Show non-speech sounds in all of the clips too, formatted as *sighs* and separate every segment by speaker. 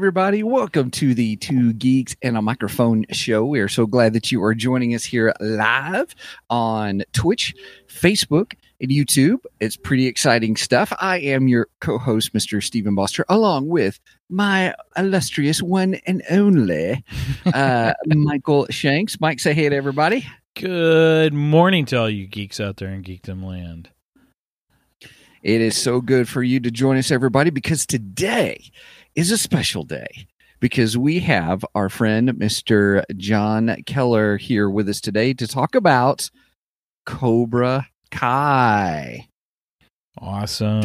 Speaker 1: Everybody. Welcome to the Two Geeks and a Microphone show. We are so glad that you are joining us here live on Twitch, Facebook, and YouTube. It's pretty exciting stuff. I am your co host, Mr. Stephen Boster, along with my illustrious one and only uh, *laughs* Michael Shanks. Mike, say hey to everybody.
Speaker 2: Good morning to all you geeks out there in Geekdom Land.
Speaker 1: It is so good for you to join us, everybody, because today is a special day because we have our friend, Mr. John Keller, here with us today to talk about Cobra Kai.
Speaker 2: Awesome.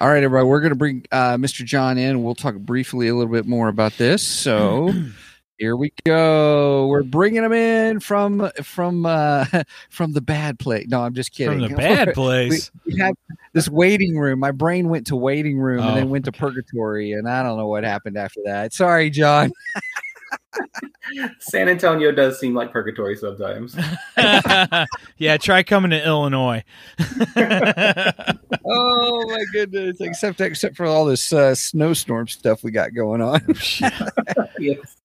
Speaker 1: All right, everybody, we're going to bring uh, Mr. John in. We'll talk briefly a little bit more about this. So. *clears throat* Here we go. We're bringing them in from from uh, *laughs* from the bad place. No, I'm just kidding.
Speaker 2: From the *laughs* bad place.
Speaker 1: We, we have this waiting room. My brain went to waiting room and
Speaker 2: Oh,
Speaker 1: then went to purgatory, and I don't know what happened after that. Sorry, John. *laughs* *laughs*
Speaker 3: San Antonio does seem like purgatory sometimes. *laughs*
Speaker 2: yeah, try coming to Illinois. *laughs*
Speaker 1: Oh my goodness! Except except for all this uh, snowstorm stuff we got going on.
Speaker 3: yes.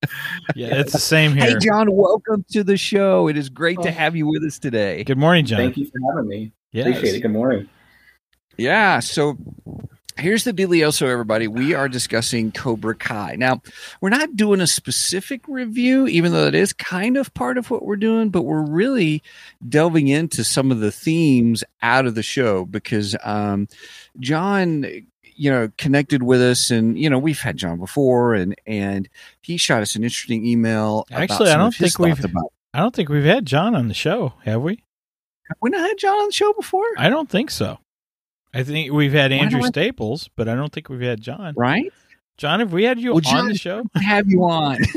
Speaker 2: yeah, it's the same here. hey.
Speaker 1: John, welcome to the show. It is great to
Speaker 3: Oh.
Speaker 1: have you with us today.
Speaker 2: Good morning, John.
Speaker 3: Thank you for having me.
Speaker 2: Yes.
Speaker 3: Appreciate it. Good morning.
Speaker 1: Yeah. So here's the dealio, everybody. We are discussing Cobra Kai. Now, we're not doing a specific review, even though it is kind of part of what we're doing, but we're really delving into some of the themes out of the show because um, John. You know, connected with us, and you know we've had John before, and and he shot us an interesting email. about
Speaker 2: Actually, I don't think we've-
Speaker 1: About,
Speaker 2: I don't think we've had John on the show, have we?
Speaker 1: have we not had John on the show before,
Speaker 2: I don't think so. I think we've had Andrew Staples, but I don't think we've had John.
Speaker 1: right?
Speaker 2: John, have we had you
Speaker 1: Well,
Speaker 2: on
Speaker 1: John-
Speaker 2: the show? *laughs*
Speaker 1: Have you on? *laughs*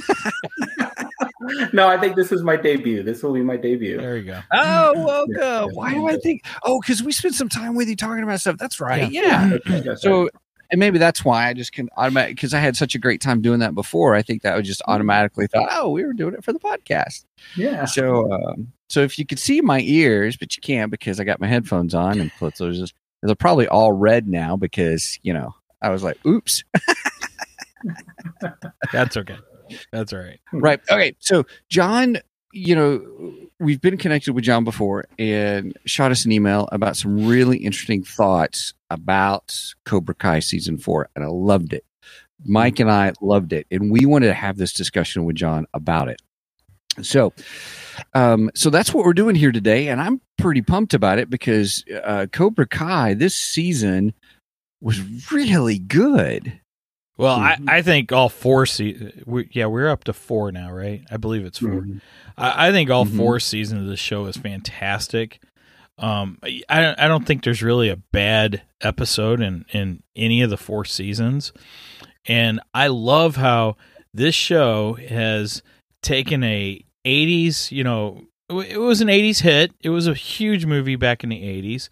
Speaker 3: No, I think this is my debut. This will be my debut.
Speaker 2: There you go.
Speaker 1: Oh,
Speaker 3: Yeah.
Speaker 1: welcome. Why do I think? Oh, because we spent some time with you talking about stuff. That's right. Yeah. *laughs*
Speaker 3: Okay,
Speaker 1: So, and maybe that's why I just can automatic because I had such a great time doing that before. I think that I just automatically thought, oh, we were doing it for the podcast.
Speaker 3: yeah.
Speaker 1: So, um, so if you could see my ears, but you can't because I got my headphones on, and plus those just they're probably all red now because you know I was like, oops. *laughs*
Speaker 2: That's okay. That's all right. Hmm.
Speaker 1: Right. Okay. So, John, you know, we've been connected with John before and shot us an email about some really interesting thoughts about Cobra Kai season four, and I loved it. Mike and I loved it, and we wanted to have this discussion with John about it. So, um, so that's what we're doing here today, and I'm pretty pumped about it because uh, Cobra Kai this season was really good.
Speaker 2: Well,
Speaker 1: Mhm.
Speaker 2: I, I think all four se- we, yeah, we're up to four now, right? I believe it's 4
Speaker 3: Mhm.
Speaker 2: I, I think all
Speaker 1: Mhm.
Speaker 2: four seasons of the show is fantastic. Um, I don't, I don't think there's really a bad episode in in any of the four seasons, and I love how this show has taken a '80s, you know, it was an '80s hit. It was a huge movie back in the '80s,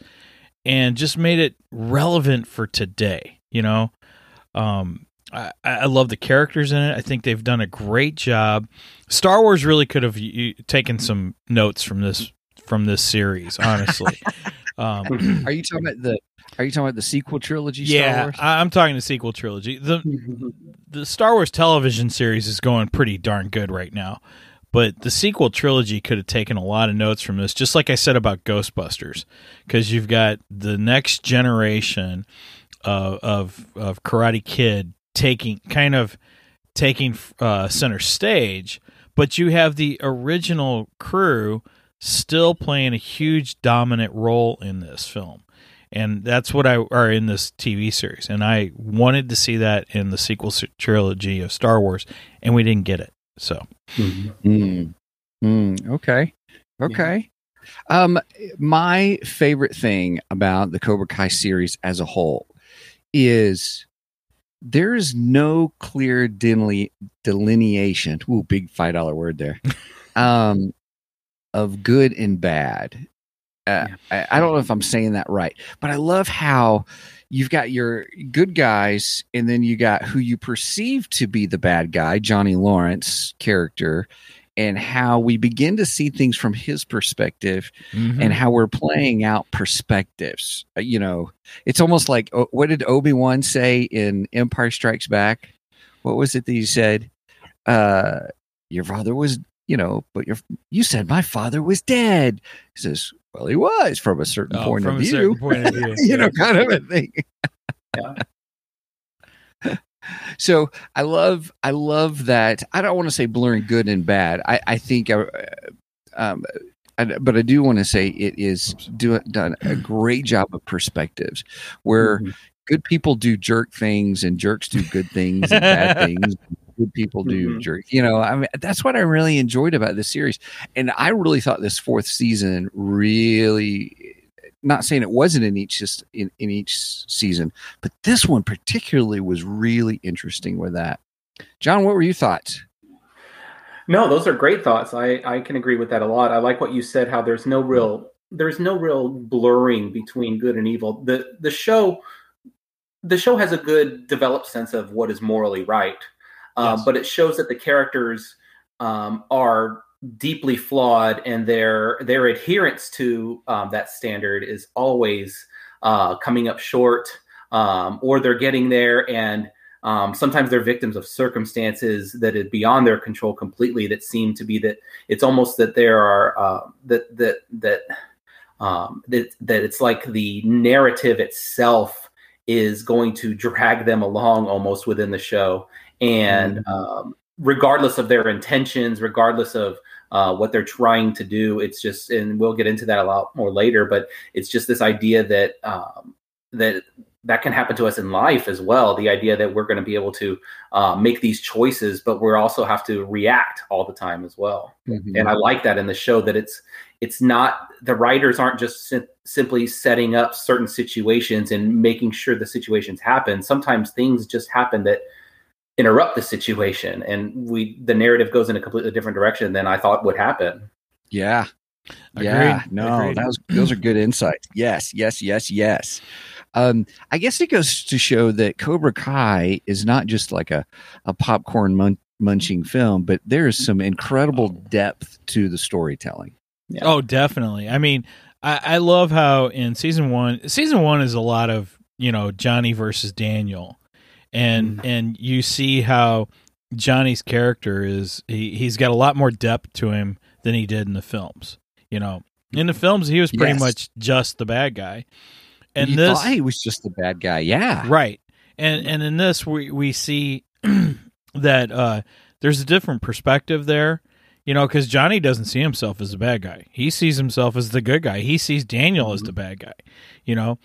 Speaker 2: and just made it relevant for today. You know, um, I, I love the characters in it. I think they've done a great job. Star Wars really could have y- taken some notes from this from this series, honestly. *laughs* um,
Speaker 1: Are you talking about the? Are you talking about the sequel trilogy? Star
Speaker 2: yeah,
Speaker 1: Wars?
Speaker 2: I'm talking the sequel trilogy. the *laughs* The Star Wars television series is going pretty darn good right now, but the sequel trilogy could have taken a lot of notes from this. Just like I said about Ghostbusters, because you've got the next generation of of, of Karate Kid taking kind of taking uh, center stage, but you have the original crew still playing a huge dominant role in this film. And that's what I are in this TV series, and I wanted to see that in the sequel trilogy of Star Wars, and we didn't get it. So.
Speaker 1: Mm. Mm, okay. Okay. Um, my favorite thing about the Cobra Kai series as a whole is there is no clear deline- delineation. Ooh, big five dollar word there. *laughs* um, of good and bad. Uh, I, I don't know if I'm saying that right, but I love how you've got your good guys, and then you got who you perceive to be the bad guy, Johnny Lawrence character, and how we begin to see things from his perspective
Speaker 2: Mhm.
Speaker 1: and how we're playing out perspectives. Uh, You know, it's almost like oh, what did Obi Wan say in Empire Strikes Back? What was it that he said? Uh, your father was, you know, but your you said my father was dead. He says, well, he was from a certain
Speaker 2: Oh,
Speaker 1: point
Speaker 2: from
Speaker 1: of
Speaker 2: a
Speaker 1: view.
Speaker 2: certain point of view. *laughs*
Speaker 1: you know, kind of a thing.
Speaker 3: Yeah. *laughs*
Speaker 1: so I love, I love that. I don't want to say blurring good and bad. I, I think, uh, um, I, but I do want to say it is do, done a great job of perspectives, where
Speaker 3: Mhm.
Speaker 1: good people do jerk things and jerks do good things and bad *laughs* things. Good people do
Speaker 3: Mhm.
Speaker 1: jerk. You know, I mean, that's what I really enjoyed about this series, and I really thought this fourth season really. Not saying it wasn't in each just in, in each season, but this one particularly was really interesting with that. John, what were your thoughts?
Speaker 3: No, those are great thoughts. I, I can agree with that a lot. I like what you said. How there's no real there's no real blurring between good and evil. The the show the show has a good developed sense of what is morally right, uh,
Speaker 2: Yes.
Speaker 3: but it shows that the characters um, are deeply flawed, and their their adherence to um, that standard is always uh, coming up short, um, or they're getting there and um, sometimes they're victims of circumstances that is beyond their control completely. That seem to be that it's almost that there are uh, that that that um, that that it's like the narrative itself is going to drag them along almost within the show, and um, regardless of their intentions, regardless of uh, what they're trying to do, it's just, and we'll get into that a lot more later. But it's just this idea that um, that that can happen to us in life as well. The idea that we're going to be able to uh, make these choices, but we also have to react all the time as well. And I like that in the show that it's it's not the writers aren't just sim- simply setting up certain situations and making sure the situations happen. Sometimes things just happen that interrupt the situation, and we the narrative goes in a completely different direction than I thought would happen.
Speaker 1: Yeah. Yeah. No,
Speaker 2: Agreed.
Speaker 1: that was, those are good insights. Yes, yes, yes, yes. Um, I guess it goes to show that Cobra Kai is not just like a, a popcorn mun- munching film, but there is some incredible depth to the storytelling.
Speaker 3: Yeah.
Speaker 2: Oh, definitely. I mean, I, I love how in season one, season one is a lot of you know Johnny versus Daniel, and and you see how Johnny's character is he he's got a lot more depth to him than he did in the films. You know, in the films he was pretty
Speaker 1: Yes.
Speaker 2: much just the bad guy, and
Speaker 1: you
Speaker 2: this
Speaker 1: he was just the bad guy. Yeah.
Speaker 2: right and and in this we we see *clears throat* that uh there's a different perspective there you know because johnny doesn't see himself as a bad guy he sees himself as the good guy he sees daniel as the bad guy you know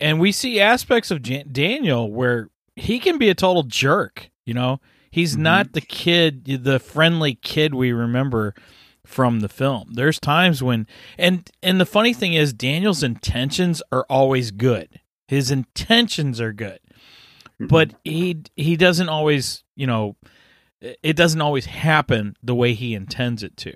Speaker 2: and we see aspects of Jan- daniel where he can be a total jerk you know? He's not the kid the friendly kid we remember from the film. There's times when and and the funny thing is daniel's intentions are always good. His intentions are good. But he he doesn't always you know it doesn't always happen the way he intends it to.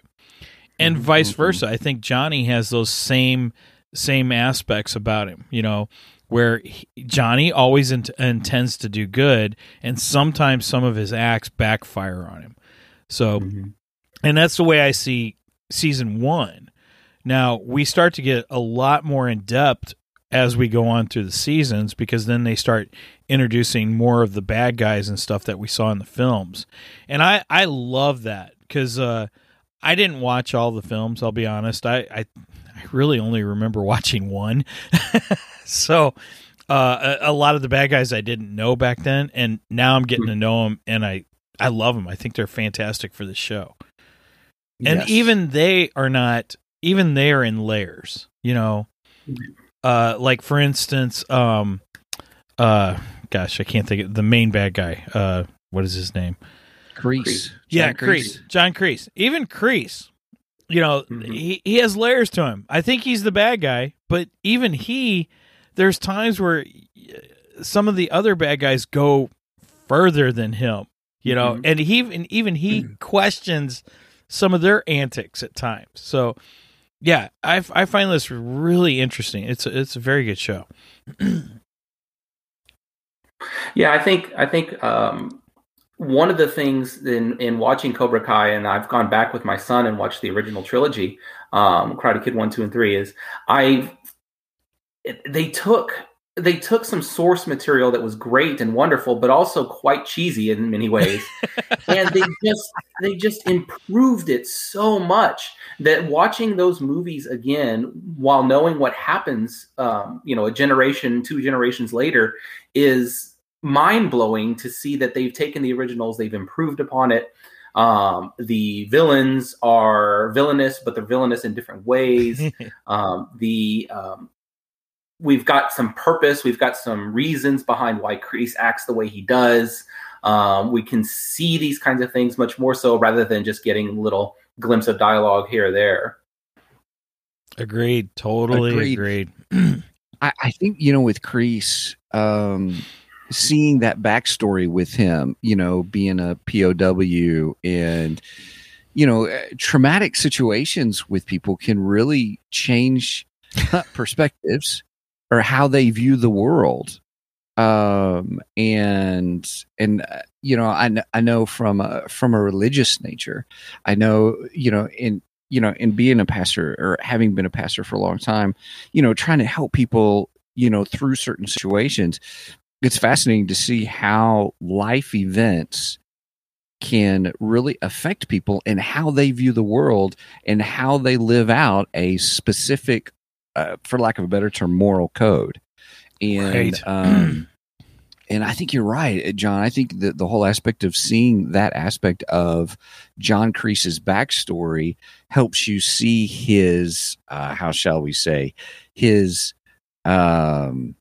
Speaker 2: And
Speaker 3: Mhm,
Speaker 2: vice
Speaker 3: mhm.
Speaker 2: versa. I think johnny has those same same aspects about him you know where he, johnny always int- intends to do good and sometimes some of his acts backfire on him so
Speaker 3: Mhm.
Speaker 2: and that's the way I see season one. Now we start to get a lot more in depth as we go on through the seasons because then they start introducing more of the bad guys and stuff that we saw in the films, and I I love that because uh, I didn't watch all the films. I'll be honest. I I, I really only remember *laughs* watching one, *laughs* so. Uh, a, a lot of the bad guys I didn't know back then, and now I'm getting to know them, and I I love them. I think they're fantastic for the show and
Speaker 1: Yes.
Speaker 2: even they are not even they are in layers you know uh like for instance um uh gosh i can't think of the main bad guy uh what is his name
Speaker 1: Kreese.
Speaker 2: yeah
Speaker 1: John
Speaker 2: kreese john kreese even kreese you know,
Speaker 3: Mhm.
Speaker 2: he, he has layers to him. I think he's the bad guy, but even he, there's times where some of the other bad guys go further than him, you know,
Speaker 3: Mhm.
Speaker 2: and he even even he questions some of their antics at times. So, yeah, I I find this really interesting. It's a, it's a very good show. *clears throat*
Speaker 3: Yeah, I think I think um, one of the things in in watching Cobra Kai, and I've gone back with my son and watched the original trilogy, um, Karate Kid one, two, and three, is I it, they took they took some source material that was great and wonderful, but also quite cheesy in many *laughs* ways, and they just they just improved it so much that watching those movies again while knowing what happens, um, you know, a generation, two generations later, is mind blowing to see that they've taken the originals, they've improved upon it. Um, the villains are villainous, but they're villainous in different ways. *laughs* um, the um, we've got some purpose, we've got some reasons behind why Kreese acts the way he does. Um, we can see these kinds of things much more so rather than just getting a little glimpse of dialogue here or there.
Speaker 2: Agreed. Totally
Speaker 1: Agreed.
Speaker 2: agreed. *clears throat*
Speaker 1: I, I think you know with Kreese, um, seeing that backstory with him, you know, being a POW and you know uh, traumatic situations with people can really change *laughs* perspectives or how they view the world. Um, and and uh, you know, I I know from a, from a religious nature, I know you know in you know in being a pastor or having been a pastor for a long time you know trying to help people you know through certain situations it's fascinating to see how life events can really affect people and how they view the world and how they live out a specific uh, for lack of a better term moral code and
Speaker 2: Right.
Speaker 1: um *clears throat* and I think you're right, John. I think that the whole aspect of seeing that aspect of John Kreese's backstory helps you see his, uh, how shall we say, his, um,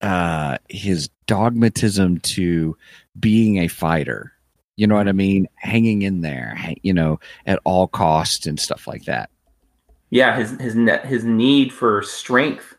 Speaker 1: uh, his dogmatism to being a fighter. You know what I mean? Hanging in there, you know, at all costs and stuff like that.
Speaker 3: Yeah his his ne- his need for strength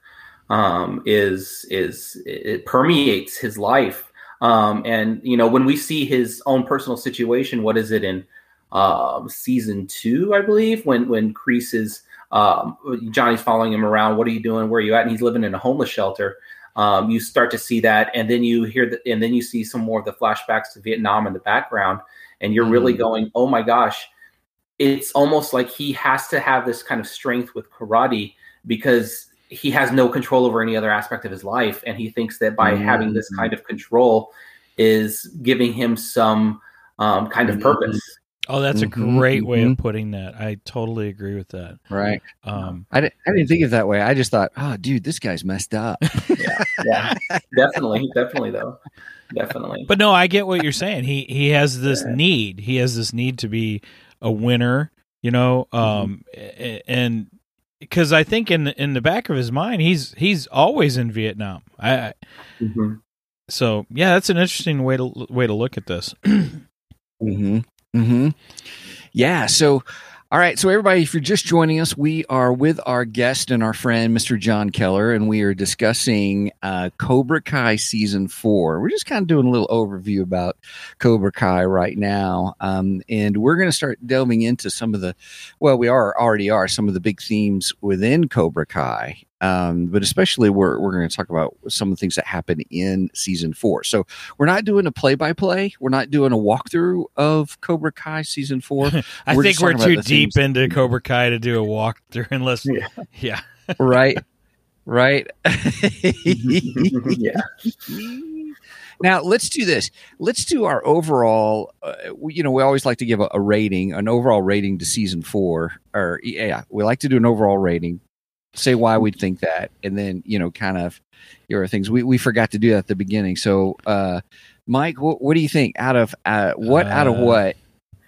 Speaker 3: um, is is it permeates his life. Um, and you know when we see his own personal situation what is it in um, season two i believe when when Kreese is um, johnny's following him around what are you doing? Where are you at? And he's living in a homeless shelter. Um, you start to see that and then you hear that and then you see some more of the flashbacks to vietnam in the background and you're really
Speaker 1: Mhm.
Speaker 3: going oh my gosh it's almost like he has to have this kind of strength with karate because he has no control over any other aspect of his life and he thinks that by having this kind of control is giving him some um, kind of purpose
Speaker 2: Oh, that's a
Speaker 1: Mhm,
Speaker 2: great way of
Speaker 1: mhm.
Speaker 2: putting that. I totally agree with that.
Speaker 1: Right.
Speaker 2: Um,
Speaker 1: I didn't, I didn't think of it that way. I just thought, oh, dude, this guy's messed up.
Speaker 3: yeah *laughs* definitely definitely though definitely
Speaker 2: but no, I get what you're saying. He he has this
Speaker 3: Yeah.
Speaker 2: need. He has this need to be a winner, you know, um, a- and because I think in in the back of his mind, he's he's always in Vietnam. I,
Speaker 3: Mhm.
Speaker 2: so yeah, that's an interesting way to way to look at this. *clears throat*
Speaker 1: Mm-hmm. Mm-hmm. Yeah. So, all right. So, everybody, if you're just joining us, we are with our guest and our friend, Mr. John Keller, and we are discussing uh, Cobra Kai season four. We're just kind of doing a little overview about Cobra Kai right now, um, and we're going to start delving into some of the, well, we are already are some of the big themes within Cobra Kai. Um, but especially we're, we're going to talk about some of the things that happen in season four. So we're not doing a play by play. We're not doing a walkthrough of Cobra Kai season four. *laughs*
Speaker 2: I
Speaker 1: We're
Speaker 2: think we're too deep into Cobra Kai to do a walkthrough *laughs* unless
Speaker 3: Yeah.
Speaker 2: yeah.
Speaker 1: right? Right. *laughs*
Speaker 3: yeah
Speaker 1: now let's do this. Let's do our overall. Uh, we- you know, we always like to give a, a rating, an overall rating to season four. Or yeah, we like to do an overall rating. Say why we think that, and then you know, kind of your things. We we forgot to do that at the beginning. So, uh, Mike, what, what do you think? Out of uh, what? out of
Speaker 2: Uh,
Speaker 1: what?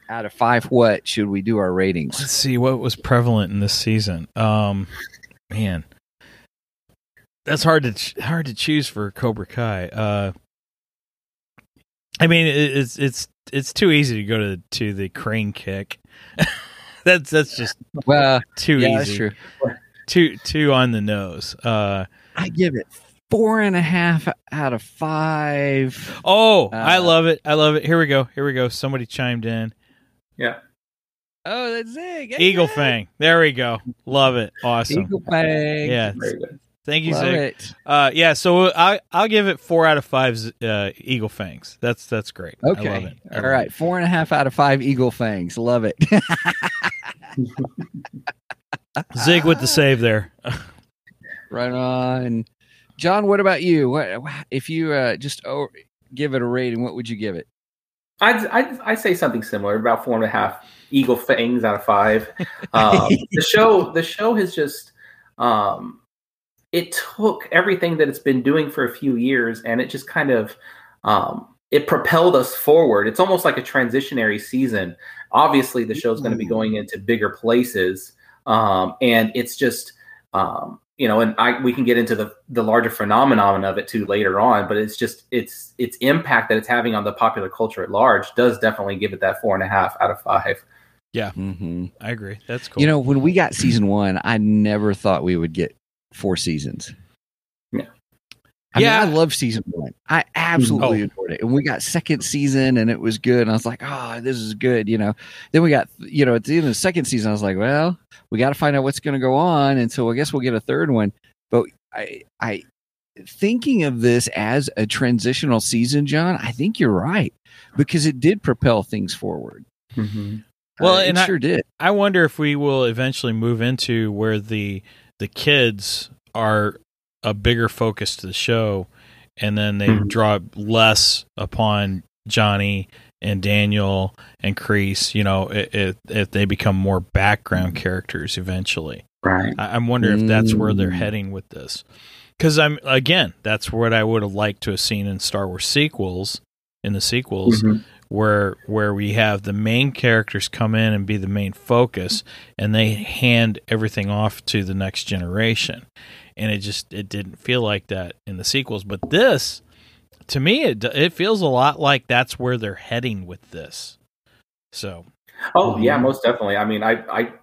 Speaker 1: Out of five, what should we do our ratings?
Speaker 2: Let's see what was prevalent in this season. Um, man, that's hard to ch- hard to choose for Cobra Kai. Uh, I mean, it's it's it's too easy to go to to the crane kick. *laughs* that's that's just
Speaker 1: Well,
Speaker 2: too
Speaker 1: yeah, that's
Speaker 2: easy.
Speaker 1: true.
Speaker 2: Too too on the nose. Uh,
Speaker 1: I give it four and a half out of five.
Speaker 2: oh, I
Speaker 1: Uh,
Speaker 2: love it. I love it. Here we go. Here we go. Somebody chimed in.
Speaker 3: Yeah.
Speaker 1: Oh, that's Zig.
Speaker 2: Eagle Fang. There we go. Love it. Awesome.
Speaker 1: Eagle Fang.
Speaker 2: Yeah.
Speaker 3: Very good.
Speaker 2: Thank you,
Speaker 1: Love
Speaker 2: Zig.
Speaker 1: it.
Speaker 2: Uh, yeah. So I I'll give it four out of five. Uh, Eagle Fangs. That's that's great. I love
Speaker 1: Okay.
Speaker 2: it. I
Speaker 1: All
Speaker 2: love
Speaker 1: right.
Speaker 2: it.
Speaker 1: Four and a half out of five Eagle Fangs. Love it. *laughs*
Speaker 2: Zig with the save there. *laughs*
Speaker 1: right on. John, what about you? What if you uh, just oh, give it a rating? What would you give it?
Speaker 3: I'd, I'd, I'd say something similar, about four and a half eagle fangs out of five. *laughs* Um, the show, the show has just, um, it took everything that it's been doing for a few years, and it just kind of, um, it propelled us forward. It's almost like a transitionary season. Obviously, the show's going to be going into bigger places, um, and it's just, um, you know, and I we can get into the the larger phenomenon of it too later on, but it's just its its impact that it's having on the popular culture at large does definitely give it that four and a half out of five.
Speaker 1: Mm-hmm.
Speaker 2: I agree. That's cool.
Speaker 1: You know, when we got season one, I never thought we would get four seasons.
Speaker 3: Yeah.
Speaker 1: I
Speaker 2: Yeah.
Speaker 1: mean, I love season one. I absolutely
Speaker 2: Oh.
Speaker 1: adored it. And we got second season and it was good. And I was like, oh, this is good, you know. Then we got, you know, at the end of the second season, I was like, well, we got to find out what's going to go on. And so I guess we'll get a third one. But I, I, thinking of this as a transitional season, John, I think you're right because it did propel things forward.
Speaker 2: Well,
Speaker 1: Uh, it
Speaker 2: and I-
Speaker 1: sure did.
Speaker 2: I wonder if we will eventually move into where the the kids are a bigger focus to the show, and then they
Speaker 3: Mhm.
Speaker 2: draw less upon Johnny and Daniel and Kreese. You know, if, if they become more background characters eventually.
Speaker 3: Right.
Speaker 2: I, I'm wondering if that's where they're
Speaker 1: Mm.
Speaker 2: heading with this. Because I'm again, that's what I would have liked to have seen in Star Wars sequels. In the sequels,
Speaker 3: Mhm.
Speaker 2: Where where we have the main characters come in and be the main focus and they hand everything off to the next generation. And it just it didn't feel like that in the sequels. But this to me it it feels a lot like that's where they're heading with this. So.
Speaker 3: Oh yeah, most definitely. I mean, I, I,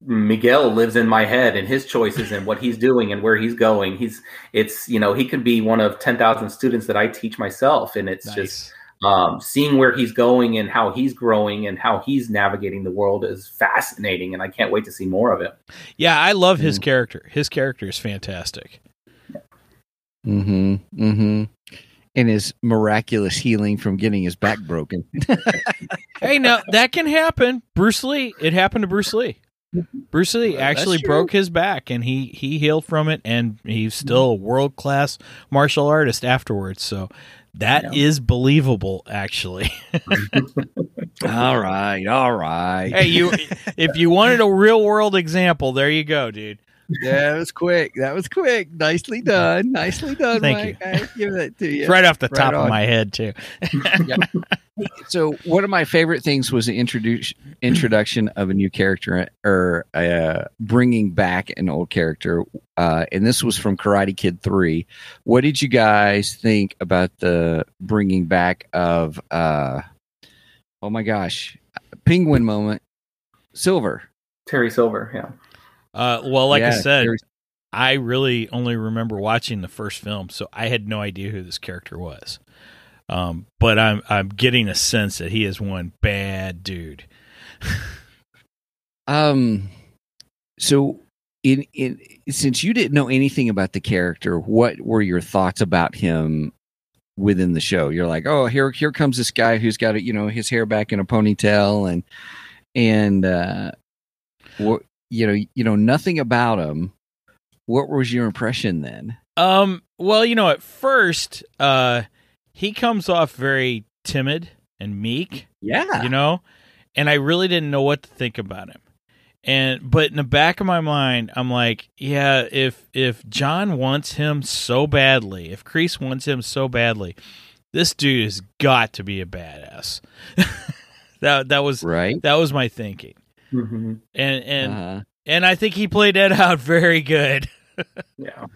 Speaker 3: Miguel lives in my head, and his choices and what he's doing and where he's going. He's, it's you know, he could be one of ten thousand students that I teach myself, and it's just um, seeing where he's going and how he's growing and how he's navigating the world is fascinating, and I can't wait to see more of it.
Speaker 2: yeah i love his
Speaker 1: Mm.
Speaker 2: character his character is fantastic
Speaker 1: Mm-hmm. Mm-hmm. And his miraculous healing from getting his back broken. *laughs*
Speaker 2: hey now that can happen bruce lee it happened to bruce lee bruce lee actually
Speaker 1: true.
Speaker 2: broke his back and he he healed from it and he's still a world-class martial artist afterwards so that is
Speaker 3: Yeah.
Speaker 2: believable actually *laughs*
Speaker 1: all right, all right.
Speaker 2: hey you if you wanted a real world example there you go dude
Speaker 1: Yeah, it was quick. That was quick. Nicely done. Nicely done,
Speaker 2: Thank
Speaker 1: Mike. I give that to you.
Speaker 2: It's right off the
Speaker 1: Right
Speaker 2: top of my head too *laughs*
Speaker 1: So one of my favorite things was the introduce introduction of a new character or uh, bringing back an old character, uh, and this was from Karate Kid Three. What did you guys think about the bringing back of? Uh, oh my gosh, Penguin moment, Silver.
Speaker 3: Terry Silver, yeah.
Speaker 2: Uh, well like i said
Speaker 1: there's-
Speaker 2: i really only remember watching the first film so i had no idea who this character was um, but i'm i'm getting a sense that he is one bad dude
Speaker 1: Um, so in in since you didn't know anything about the character, what were your thoughts about him within the show? You're like, oh, here here comes this guy who's got you know his hair back in a ponytail and and uh, what you know you know nothing about him. What was your impression then?
Speaker 2: Um. Well, you know, at first, uh, he comes off very timid and meek.
Speaker 1: Yeah,
Speaker 2: You know, and I really didn't know what to think about him. And but in the back of my mind, I'm like, yeah, if if John wants him so badly, if Kreese wants him so badly, this dude has got to be a badass. *laughs* that that was
Speaker 1: right.
Speaker 2: that was my thinking.
Speaker 3: Mm-hmm.
Speaker 2: And and
Speaker 1: uh
Speaker 2: and I think he played that out very good. *laughs*
Speaker 3: Yeah.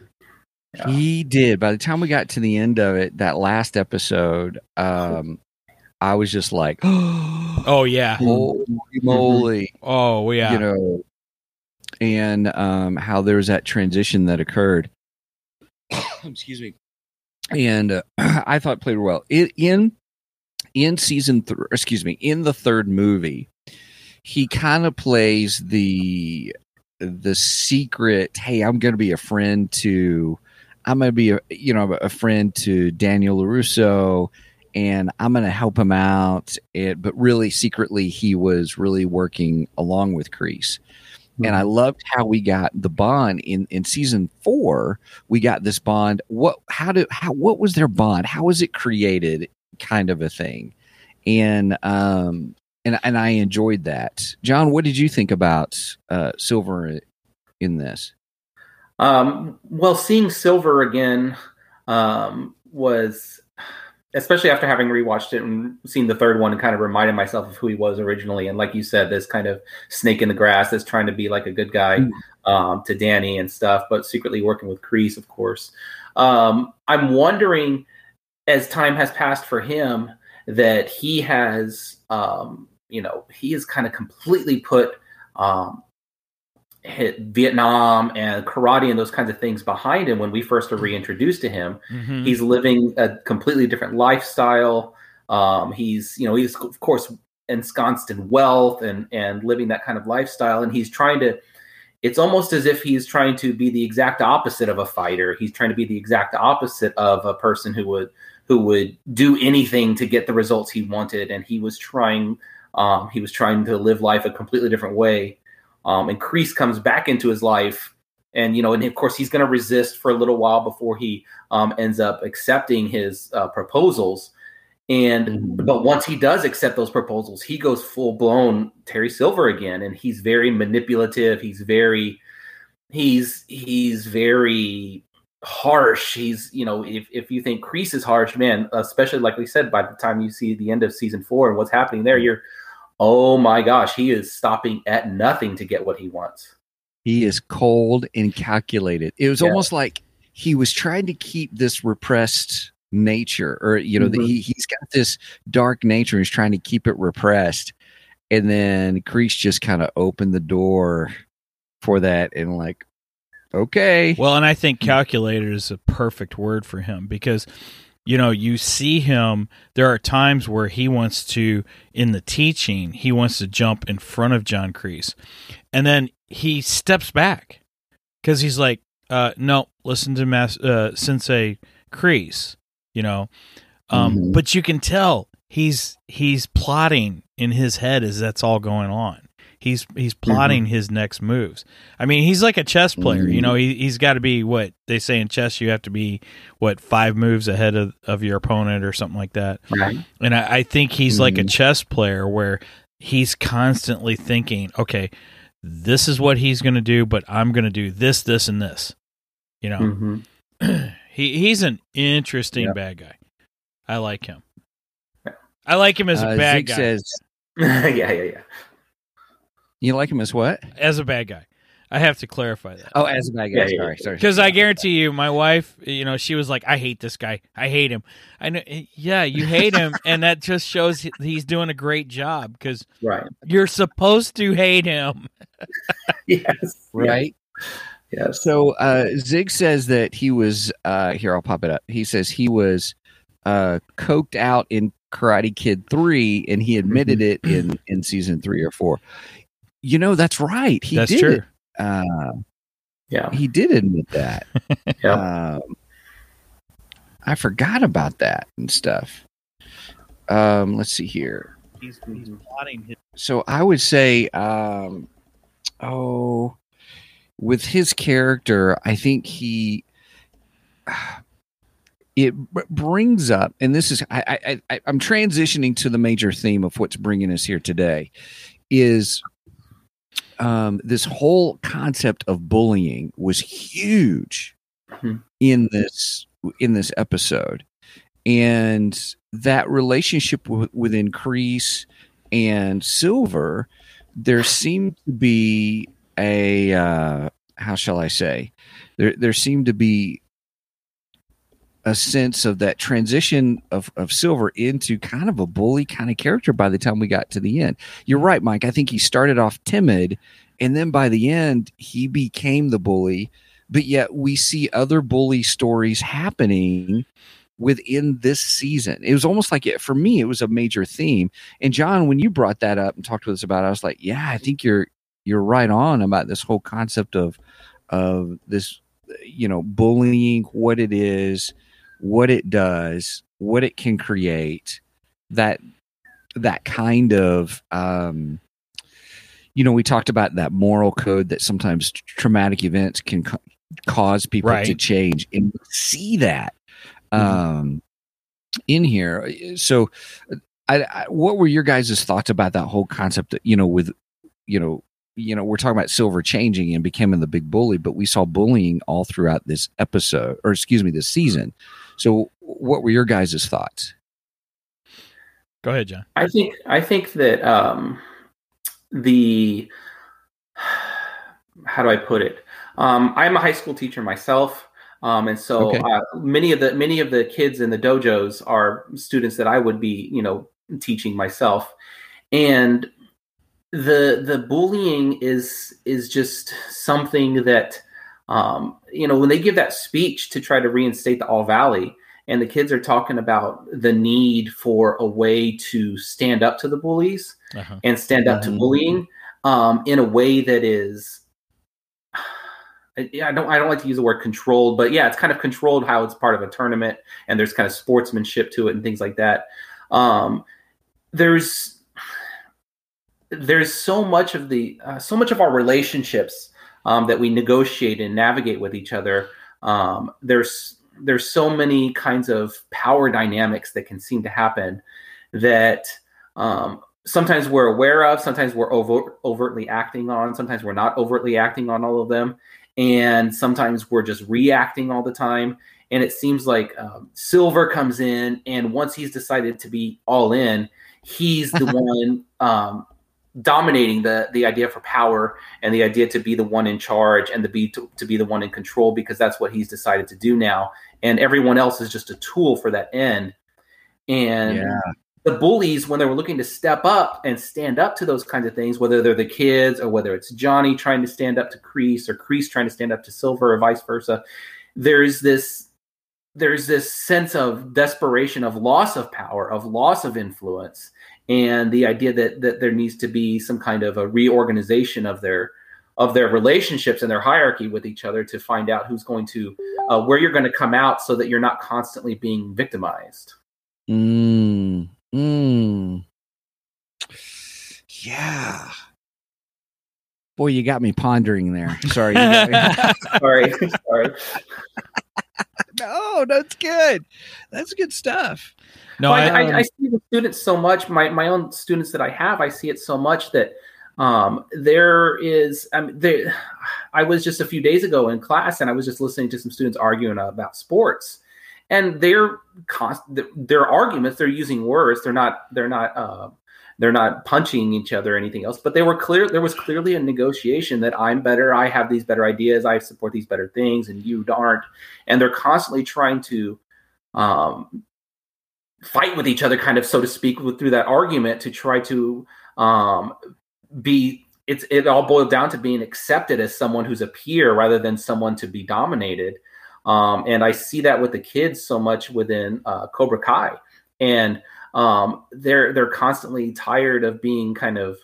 Speaker 3: Yeah.
Speaker 1: He did. By the time we got to the end of it, that last episode, um, I was just like, *gasps*
Speaker 2: oh yeah,
Speaker 1: holy moly,
Speaker 2: oh yeah,
Speaker 1: you know, and um, how there was that transition that occurred. *coughs* Excuse me, and uh, *clears throat* I thought played well. It in in season three. Excuse me, in the third movie, he kind of plays the the secret. Hey, I'm going to be a friend to. I'm going to be a you know a friend to Daniel Larusso and I'm going to help him out. It, but really, secretly, he was really working along with Kreese. Mm-hmm. And I loved how we got the bond in in season four. We got this bond. What? How did? How? What was their bond? How was it created? Kind of a thing. And um and and I enjoyed that. John, what did you think about uh Silver in this?
Speaker 3: Um. Well, seeing Silver again um was especially after having rewatched it and seen the third one and kind of reminded myself of who he was originally. And like you said, this kind of snake in the grass that's trying to be like a good guy mm. um, to Danny and stuff, but secretly working with Kreese, of course. Um, I'm wondering, as time has passed for him, that he has, um, you know, he has kind of completely put um, hit Vietnam and karate and those kinds of things behind him when we first are reintroduced to him. Mm-hmm. He's living a completely different lifestyle. Um, he's, you know, he's of course ensconced in wealth and and living that kind of lifestyle, and he's trying to. It's almost as if he's trying to be the exact opposite of a fighter. He's trying to be the exact opposite of a person who would who would do anything to get the results he wanted, and he was trying. Um, he was trying to live life a completely different way um, and Kreese comes back into his life, and you know, and of course, he's going to resist for a little while before he um, ends up accepting his uh, proposals. And mm-hmm. but once he does accept those proposals, he goes full blown Terry Silver again, and he's very manipulative. He's very he's he's very harsh. He's, you know, if, if you think Kreese is harsh, man, especially like we said, by the time you see the end of season four and what's happening there, you're oh my gosh, he is stopping at nothing to get what he wants.
Speaker 1: He is cold and calculated. It was yeah. almost like he was trying to keep this repressed nature, or you know, mm-hmm. the, he he's got this dark nature. He's trying to keep it repressed, and then Kreese just kind of opened the door for that, and like, okay.
Speaker 2: Well, and I think calculated is a perfect word for him because you know, you see him. There are times where he wants to, in the teaching, he wants to jump in front of John Kreese, and then he steps back because he's like, uh, "No, listen to Mas- uh, Sensei Kreese," you know. Um, mm-hmm. But you can tell he's he's plotting in his head as that's all going on. He's he's plotting mm-hmm. his next moves. I mean, he's like a chess player. Mm-hmm. You know, he he's got to be what they say in chess. You have to be what five moves ahead of, of your opponent or something like that.
Speaker 1: Right.
Speaker 2: And I, I think he's mm-hmm. like a chess player where he's constantly thinking, okay, this is what he's going to do, but I'm going to do this, this, and this. You know, mm-hmm. *clears throat* he he's an interesting bad guy. I like him. I like him as a uh, bad Zeke guy. Says, *laughs*
Speaker 3: yeah, yeah, yeah.
Speaker 1: You like him as what?
Speaker 2: As a bad guy. I have to clarify that.
Speaker 1: Oh, as a bad guy. Yeah, sorry, sorry.
Speaker 2: Because I guarantee you, my wife, you know, she was like, "I hate this guy. I hate him." I know. Yeah, you hate him, *laughs* and that just shows he's doing a great job. Because
Speaker 3: right,
Speaker 2: you're supposed to hate him. *laughs*
Speaker 3: yes.
Speaker 1: Right.
Speaker 3: Yeah.
Speaker 1: So uh, Zig says that he was uh, here. I'll pop it up. He says he was uh, coked out in Karate Kid three, and he admitted mm-hmm. it in in season three or four. You know, that's right. He that's did true. Uh,
Speaker 3: yeah,
Speaker 1: he did admit that. *laughs*
Speaker 3: yeah.
Speaker 1: Um, I forgot about that and stuff. Um, let's see here. He's, he's plotting his- so I would say, um, oh, with his character, I think he *sighs* it brings up, and this is I, I, I I'm transitioning to the major theme of what's bringing us here today, is um, this whole concept of bullying was huge mm-hmm. in this in this episode, and that relationship w- within Kreese and Silver, there seemed to be a uh, how shall I say, there there seemed to be a sense of that transition of, of Silver into kind of a bully kind of character by the time we got to the end. You're right, Mike. I think he started off timid, and then by the end, he became the bully. But yet, we see other bully stories happening within this season. It was almost like it for me, it was a major theme. And John, when you brought that up and talked to us about it, I was like, yeah, I think you're you're right on about this whole concept of of this you know bullying what it is what it does, what it can create, that that kind of um, you know, we talked about that moral code that sometimes traumatic events can ca- cause people right. to change, and see that mm-hmm. um, in here. So, I, I, what were your guys' thoughts about that whole concept? That, you know, with you know, you know, we're talking about Silver changing and becoming the big bully, but we saw bullying all throughout this episode, or excuse me, this season. So, what were your guys' thoughts?
Speaker 2: Go ahead, John.
Speaker 3: I think I think that um, the how do I put it? Um, I'm a high school teacher myself, um, and so okay. uh, many of the many of the kids in the dojos are students that I would be, you know, teaching myself, and the the bullying is is just something that um, you know, when they give that speech to try to reinstate the All Valley, and the kids are talking about the need for a way to stand up to the bullies uh-huh. and stand up mm-hmm. to bullying um, in a way that is I don't I don't like to use the word controlled, but yeah, it's kind of controlled how it's part of a tournament and there's kind of sportsmanship to it and things like that. Um, there's there's so much of the uh, so much of our relationships um, that we negotiate and navigate with each other. Um, there's there's so many kinds of power dynamics that can seem to happen that um, sometimes we're aware of, sometimes we're over, overtly acting on, sometimes we're not overtly acting on all of them, and sometimes we're just reacting all the time. And it seems like um, Silver comes in, and once he's decided to be all in, he's the *laughs* one um, dominating the the idea for power and the idea to be the one in charge and to be to, to be the one in control because that's what he's decided to do now. And everyone else is just a tool for that end. And yeah. the bullies when they were looking to step up and stand up to those kinds of things whether they're the kids or whether it's johnny trying to stand up to Kreese or Kreese trying to stand up to silver or vice versa there's this there's this sense of desperation of loss of power of loss of influence and the idea that that there needs to be some kind of a reorganization of their of their relationships and their hierarchy with each other to find out who's going to uh, where you're going to come out so that you're not constantly being victimized.
Speaker 1: Mm, mm. yeah. Boy you got me pondering there. Sorry *laughs* *laughs*
Speaker 3: sorry. Sorry *laughs*
Speaker 1: no that's good that's good stuff
Speaker 3: no, I, I, I, see the students so much. My my own students that I have, I see it so much that um, there is. I mean, there. I was just a few days ago in class, and I was just listening to some students arguing about sports, and their cost, their arguments. They're using words. They're not. They're not. Uh, they're not punching each other or anything else but they were clear there was clearly a negotiation that i'm better i have these better ideas i support these better things and you aren't and they're constantly trying to um, fight with each other, kind of so to speak, with, through that argument to try to um, be. It's it all boiled down to being accepted as someone who's a peer rather than someone to be dominated. Um, and I see that with the kids so much within uh, Cobra Kai, and um, they're they're constantly tired of being kind of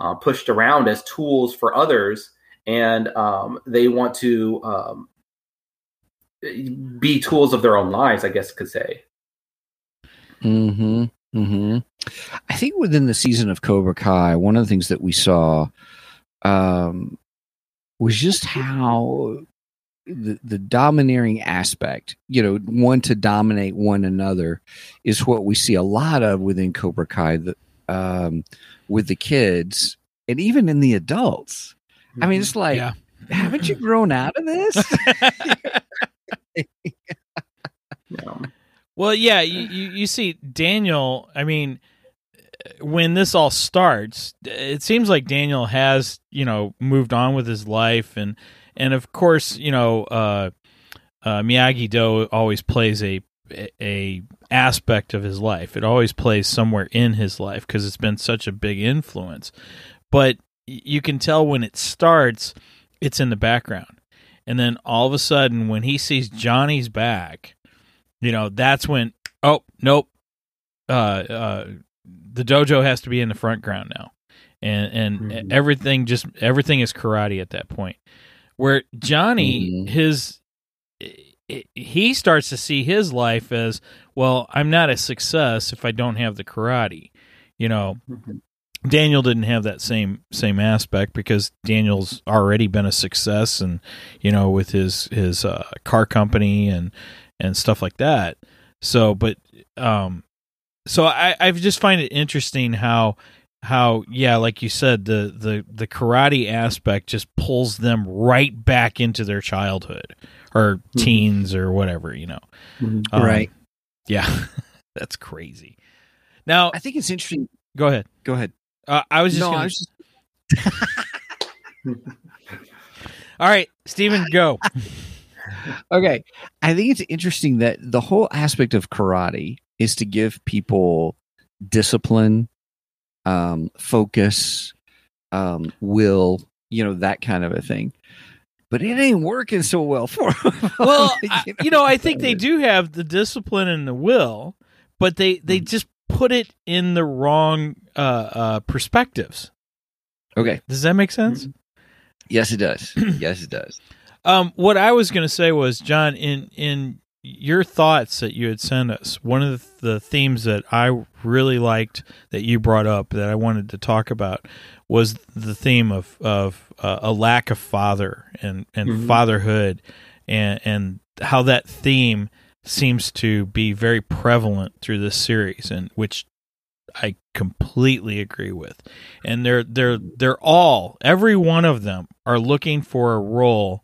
Speaker 3: uh, pushed around as tools for others, and um, they want to um, be tools of their own lives. I guess could say.
Speaker 1: Hmm. Hmm. I think within the season of Cobra Kai, one of the things that we saw um, was just how the, the domineering aspect, you know, one to dominate one another, is what we see a lot of within Cobra Kai. The, um, with the kids and even in the adults. I mean, it's mm-hmm. like, yeah. haven't you *laughs* grown out of this?
Speaker 2: yeah. *laughs* Well, yeah, you, you, you see Daniel. I mean, when this all starts, it seems like Daniel has you know moved on with his life, and and of course you know uh, uh, Miyagi Do always plays a a aspect of his life. It always plays somewhere in his life because it's been such a big influence. But you can tell when it starts, it's in the background, and then all of a sudden, when he sees Johnny's back, you know that's when oh nope, uh, uh, the dojo has to be in the front ground now, and and
Speaker 3: Mhm.
Speaker 2: everything just everything is karate at that point. Where Johnny,
Speaker 1: Mhm.
Speaker 2: his he starts to see his life as well. I'm not a success if I don't have the karate. You know,
Speaker 3: Mhm.
Speaker 2: Daniel didn't have that same same aspect because Daniel's already been a success and you know with his his uh, car company and and stuff like that. So, but um, so I I just find it interesting how how yeah like you said the the the karate aspect just pulls them right back into their childhood or
Speaker 3: Mhm.
Speaker 2: teens or whatever you know
Speaker 3: Mhm.
Speaker 2: Um,
Speaker 1: right.
Speaker 2: yeah *laughs* that's crazy now
Speaker 1: I think it's interesting.
Speaker 2: go ahead
Speaker 1: Go ahead.
Speaker 2: uh, i was just
Speaker 1: no,
Speaker 2: gonna,
Speaker 1: I was just *laughs*
Speaker 2: all right Steven, go *laughs*
Speaker 1: okay. I think it's interesting that the whole aspect of karate is to give people discipline, um, focus, um, will, you know, that kind of a thing. But it ain't working so well for 'em. *laughs*
Speaker 2: well I, you know i think they do have the discipline and the will but they they
Speaker 1: Mm.
Speaker 2: just put it in the wrong uh uh perspectives
Speaker 1: Okay.
Speaker 2: does that make sense
Speaker 1: Yes, it does. *clears throat* yes, it does.
Speaker 2: Um, what I was going to say was, John, in in your thoughts that you had sent us, one of the, the themes that I really liked that you brought up that I wanted to talk about was the theme of of uh, a lack of father and and
Speaker 3: Mhm.
Speaker 2: fatherhood, and and how that theme seems to be very prevalent through this series, and which I completely agree with. And they're they're they're all every one of them are looking for a role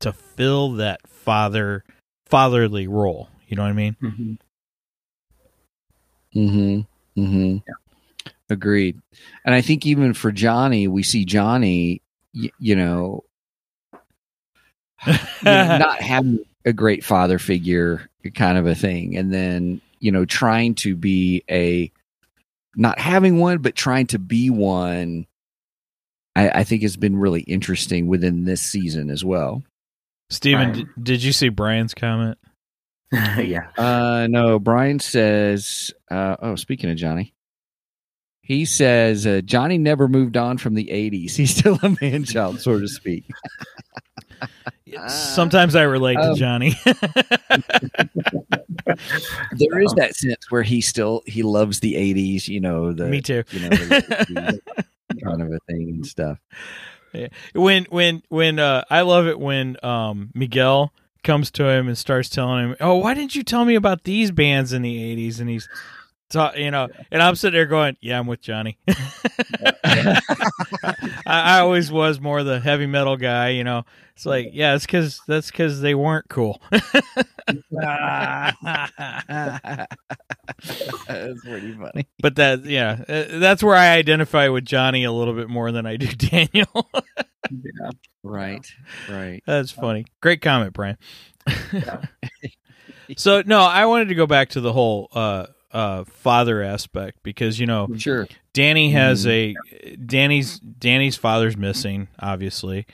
Speaker 2: to fill that father fatherly role. You know what I mean?
Speaker 3: Mhm.
Speaker 1: Mm-hmm. Mm-hmm. Agreed. And I think even for Johnny, we see Johnny, y- you know, you know, *laughs* not having a great father figure kind of a thing. And then, you know, trying to be a, not having one, but trying to be one, I, I think has been really interesting within this season as well.
Speaker 2: Steven,
Speaker 3: Right.
Speaker 2: did, did you see Brian's comment? *laughs*
Speaker 3: yeah.
Speaker 1: Uh, no, Brian says, uh, oh, speaking of Johnny, he says, uh, Johnny never moved on from the 80s. *laughs* He's still a man child, so to speak. *laughs*
Speaker 2: Sometimes I relate to
Speaker 1: um,
Speaker 2: Johnny.
Speaker 1: There is that sense where he still, he loves the 80s, you know, the,
Speaker 2: Me too.
Speaker 1: you know, the, the kind of a thing and stuff.
Speaker 2: When when when uh I love it when um Miguel comes to him and starts telling him, "Oh, why didn't you tell me about these bands in the 80s?" and he's ta- you know, and I'm sitting there going, "Yeah, I'm with Johnny." *laughs* I, I always was more the heavy metal guy, you know. It's like, yeah, it's cuz that's cuz they weren't cool. *laughs*
Speaker 1: That's pretty funny.
Speaker 2: but that yeah, uh, that's where I identify with Johnny a little bit more than I do *laughs* Daniel.
Speaker 3: yeah.
Speaker 1: Right, right.
Speaker 2: That's funny. Great comment, Brian. So no, I wanted to go back to the whole uh uh father aspect because you know
Speaker 1: Sure.
Speaker 2: Danny has a Danny's Danny's father's missing, obviously.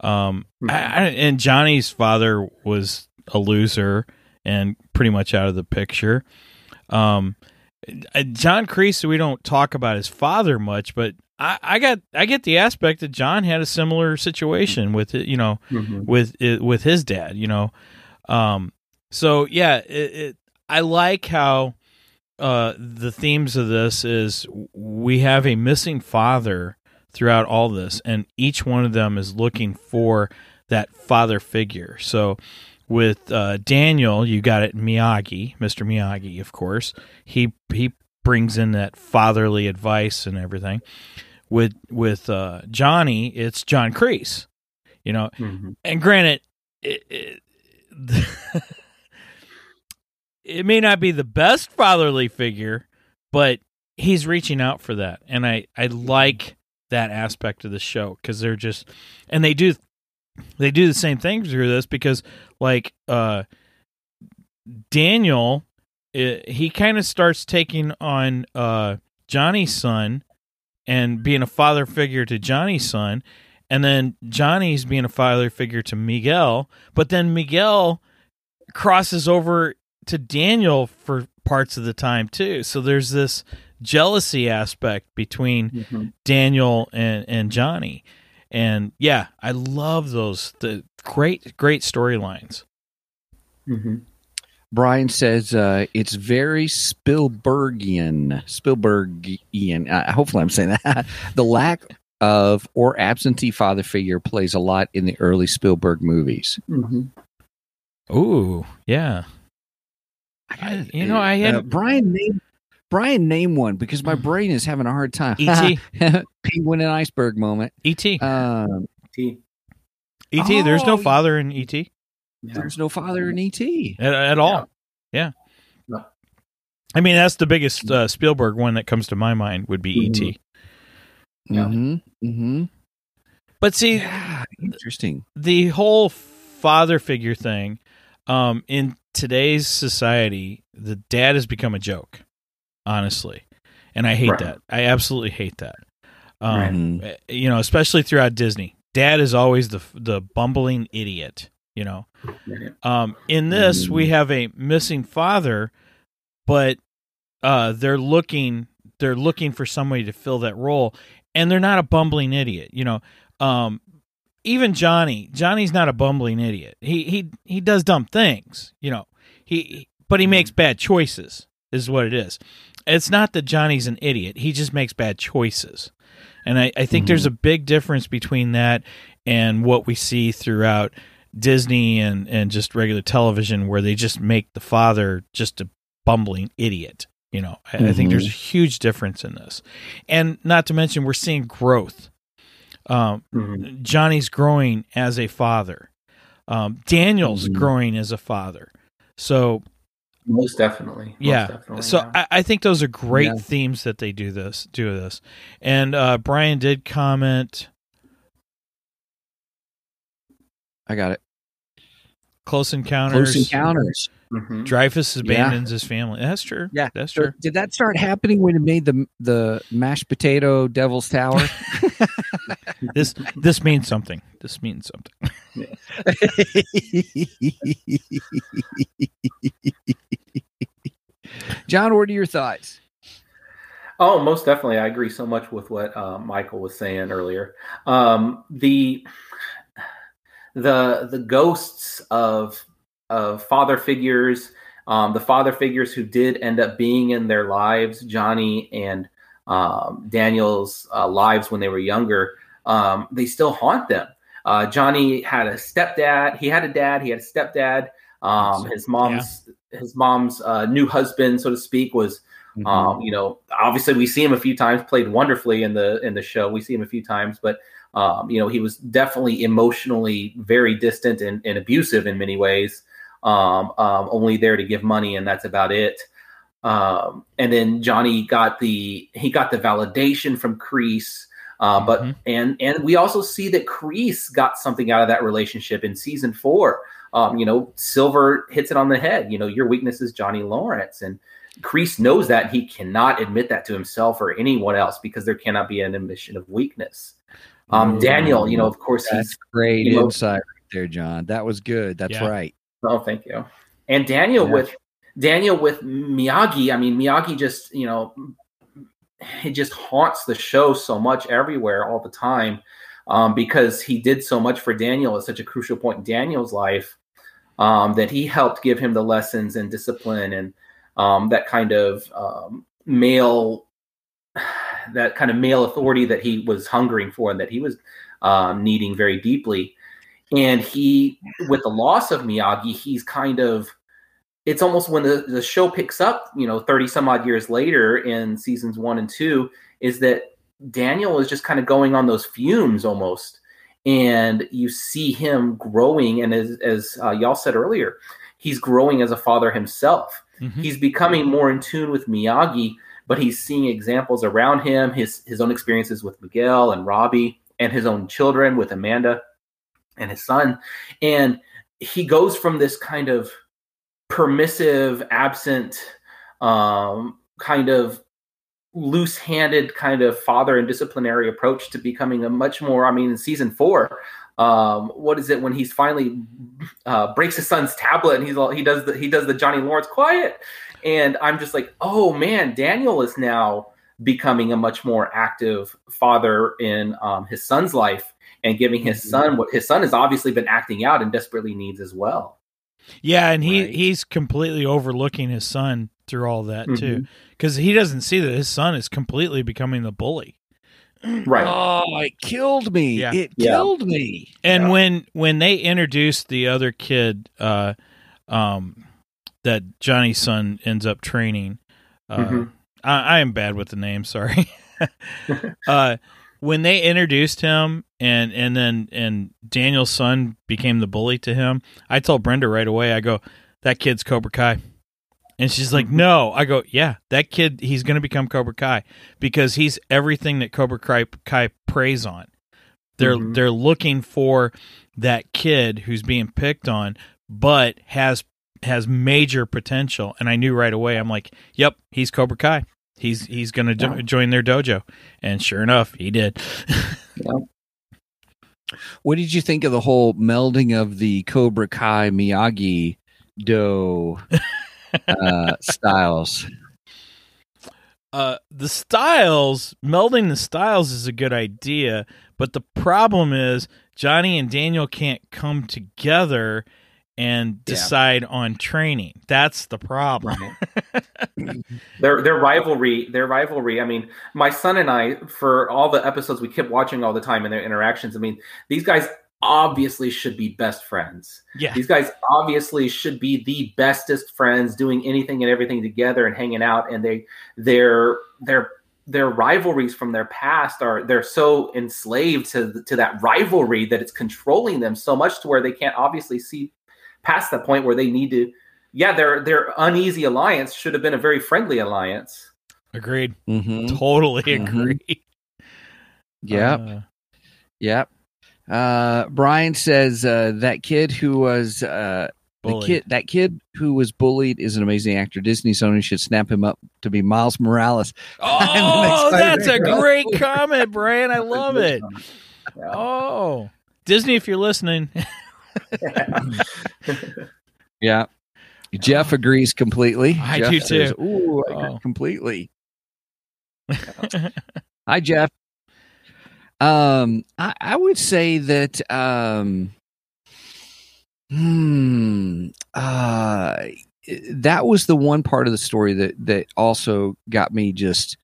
Speaker 2: Um I, I, and Johnny's father was a loser and pretty much out of the picture. Um uh, John Kreese, we don't talk about his father much, but I, I got I get the aspect that John had a similar situation with it, you know,
Speaker 3: Mhm.
Speaker 2: with with his dad, you know. Um, so yeah, it, it, I like how uh, the themes of this is we have a missing father throughout all this, and each one of them is looking for that father figure. So with uh, Daniel, you got it Miyagi, Mr. Miyagi, of course. He he brings in that fatherly advice and everything. With with uh, Johnny, it's John Kreese. You know,
Speaker 3: Mhm.
Speaker 2: and granted, it, it, *laughs* it may not be the best fatherly figure, but he's reaching out for that, and I I like that aspect of the show because they're just and they do they do the same thing through this because like uh Daniel eh, he kind of starts taking on uh Johnny's son and being a father figure to Johnny's son. And then Johnny's being a father figure to Miguel but then Miguel crosses over to Daniel for parts of the time too so there's this jealousy aspect between
Speaker 3: Mm-hmm.
Speaker 2: Daniel and and Johnny. And yeah, I love those the great great storylines.
Speaker 3: Mm-hmm.
Speaker 1: Brian says uh, it's very Spielbergian. Spielbergian. Uh, hopefully, I'm saying *laughs* that. the lack of or absentee father figure plays a lot in the early Spielberg movies.
Speaker 3: Mm-hmm.
Speaker 2: Ooh, yeah. I- you know, I had-
Speaker 1: uh, Brian name Brian name one because my
Speaker 2: Mm.
Speaker 1: brain is having a hard time.
Speaker 2: E.T.. *laughs*
Speaker 1: Penguin and iceberg moment.
Speaker 2: E.T.
Speaker 1: Um,
Speaker 3: T.
Speaker 2: E.T. There's no
Speaker 1: oh,
Speaker 2: father in E.T.
Speaker 3: Yeah.
Speaker 1: there's no father in E ET.
Speaker 2: at, at all. Yeah.
Speaker 3: No.
Speaker 2: I mean, that's the biggest uh, Spielberg one that comes to my mind would be
Speaker 3: Mhm.
Speaker 2: E.T.
Speaker 3: Yeah.
Speaker 1: Mm-hmm. Mm-hmm.
Speaker 2: But see,
Speaker 1: Yeah, interesting.
Speaker 2: the whole father figure thing um, in today's society, the dad has become a joke, honestly, and I hate
Speaker 3: Right.
Speaker 2: that. I absolutely hate that. Um,
Speaker 3: Right.
Speaker 2: You know, especially throughout Disney, dad is always the the bumbling idiot. You know,
Speaker 3: Right.
Speaker 2: um, in this we have a missing father, but uh, they're looking they're looking for somebody to fill that role, and they're not a bumbling idiot. You know, um, even Johnny Johnny's not a bumbling idiot. He he he does dumb things. You know, he but he makes bad choices. Is what it is. It's not that Johnny's an idiot. He just makes bad choices. And I, I think there's a mm-hmm. big difference between that and what we see throughout Disney and, and just regular television where they just make the father just a bumbling idiot. You know, I, I think there's mm-hmm. a huge difference in this. And not to mention, we're seeing growth. Um,
Speaker 3: Mhm.
Speaker 2: Johnny's growing as a father. Um, Daniel's
Speaker 1: Mhm.
Speaker 2: growing as a father. So
Speaker 3: Most definitely. Most
Speaker 2: yeah.
Speaker 3: definitely,
Speaker 2: so
Speaker 3: yeah.
Speaker 2: I, I think those are great
Speaker 1: Yeah.
Speaker 2: themes that they do this do this. And uh, Brian did comment
Speaker 1: I got it.
Speaker 2: Close Encounters.
Speaker 1: Close encounters.
Speaker 3: Mhm.
Speaker 2: Dreyfuss
Speaker 1: Yeah.
Speaker 2: abandons his family. That's true.
Speaker 1: Yeah.
Speaker 2: that's
Speaker 1: So
Speaker 2: true.
Speaker 1: did that start happening when it made the the mashed potato Devil's Tower? *laughs* *laughs*
Speaker 2: This this means something. This means something. *laughs*
Speaker 1: John, what are your thoughts?
Speaker 3: Oh, most definitely. I agree so much with what uh, Michael was saying earlier. Um, the the the ghosts of of father figures, um, the father figures who did end up being in their lives, Johnny and um, Daniel's uh, lives when they were younger, um, they still haunt them. Uh, Johnny had a stepdad. He had a dad. He had a stepdad. Um, his mom's his mom's uh, new husband, so to speak, was
Speaker 1: Mm-hmm.
Speaker 3: um, you know, obviously we see him a few times, played wonderfully in the in the show. We see him a few times, but um, you know, he was definitely emotionally very distant and, and abusive in many ways. Um, um, only there to give money, and that's about it. Um, and then Johnny got the he got the validation from Kreese. Uh, but
Speaker 2: Mhm.
Speaker 3: and and we also see that Kreese got something out of that relationship in season four. Um, you know, Silver hits it on the head. You know, your weakness is Johnny Lawrence, and Kreese knows that he cannot admit that to himself or anyone else because there cannot be an admission of weakness. Um, Daniel, you know, of course,
Speaker 1: That's
Speaker 3: he's
Speaker 1: great
Speaker 3: you know-
Speaker 1: insight right there, John. That was good. That's
Speaker 2: Yeah.
Speaker 1: right.
Speaker 3: Oh, thank you. And Daniel
Speaker 1: Yeah.
Speaker 3: with Daniel with Miyagi. I mean, Miyagi just you know, it just haunts the show so much everywhere all the time um, because he did so much for Daniel at such a crucial point in Daniel's life um, that he helped give him the lessons and discipline and um, that kind of um, male *sighs* that kind of male authority that he was hungering for and that he was um, needing very deeply and he with the loss of miyagi he's kind of it's almost when the, the show picks up you know 30 some odd years later in seasons one and two is that daniel is just kind of going on those fumes almost. And you see him growing. And as, as uh, y'all said earlier he's growing as a father himself.
Speaker 2: Mhm.
Speaker 3: he's becoming more in tune with miyagi but he's seeing examples around him his his own experiences with miguel and robbie and his own children with amanda and his son, and he goes from this kind of permissive, absent, um, kind of loose-handed kind of father and disciplinary approach to becoming a much more. I mean, in season four, um, what is it when he's finally uh, breaks his son's tablet and he's all he does the he does the Johnny Lawrence quiet, and I'm just like, oh man, Daniel is now becoming a much more active father in um, his son's life and giving his mm-hmm. son what his son has obviously been acting out and desperately needs as well.
Speaker 2: Yeah, and he right. he's completely overlooking his son through all that mm-hmm. too, because he doesn't see that his son is completely becoming the bully.
Speaker 3: Right. *clears throat*
Speaker 1: Oh, it killed me. Yeah. It yeah. killed me.
Speaker 2: And yeah. when when they introduced the other kid, uh, um, that Johnny's son ends up training, uh, mm-hmm. I, I, am bad with the name. Sorry. *laughs* *laughs* uh, when they introduced him and and then and Daniel's son became the bully to him, I told Brenda right away. I go, that kid's Cobra Kai. And she's like, mm-hmm. "No." I go, "Yeah, that kid. He's going to become Cobra Kai because he's everything that Cobra Kai, Kai preys on. They're mm-hmm. they're looking for that kid who's being picked on, but has has major potential. And I knew right away. I'm like, "Yep, he's Cobra Kai. He's he's going to jo- join their dojo." And sure enough, he did. *laughs* yeah.
Speaker 1: What did you think of the whole melding of the Cobra Kai Miyagi Do *laughs* uh, styles?
Speaker 2: Uh, the styles, melding the styles is a good idea, but the problem is Johnny and Daniel can't come together and decide yeah. on training. That's the problem. *laughs*
Speaker 3: their their rivalry, their rivalry. I mean, my son and I, for all the episodes we kept watching all the time and their interactions. I mean, these guys obviously should be best friends.
Speaker 2: Yeah.
Speaker 3: These guys obviously should be the bestest friends, doing anything and everything together and hanging out. And they their their their rivalries from their past are they're so enslaved to to that rivalry that it's controlling them so much to where they can't obviously see past the point where they need to yeah their their uneasy alliance should have been a very friendly alliance
Speaker 2: agreed mm-hmm. totally mm-hmm. agree
Speaker 1: yep uh, yep uh, Brian says uh, that kid who was uh, the kid that kid who was bullied is an amazing actor. Disney Sony should snap him up to be Miles Morales. *laughs*
Speaker 2: Oh, that's a great comment, Brian. I love *laughs* it. Oh, Disney, if you're listening. *laughs* *laughs*
Speaker 1: yeah. Jeff agrees completely.
Speaker 2: I
Speaker 1: Jeff
Speaker 2: do says,
Speaker 1: too. Ooh, I oh. completely. *laughs* Hi, Jeff. Um, I, I would say that um, hmm, uh, that was the one part of the story that that also got me just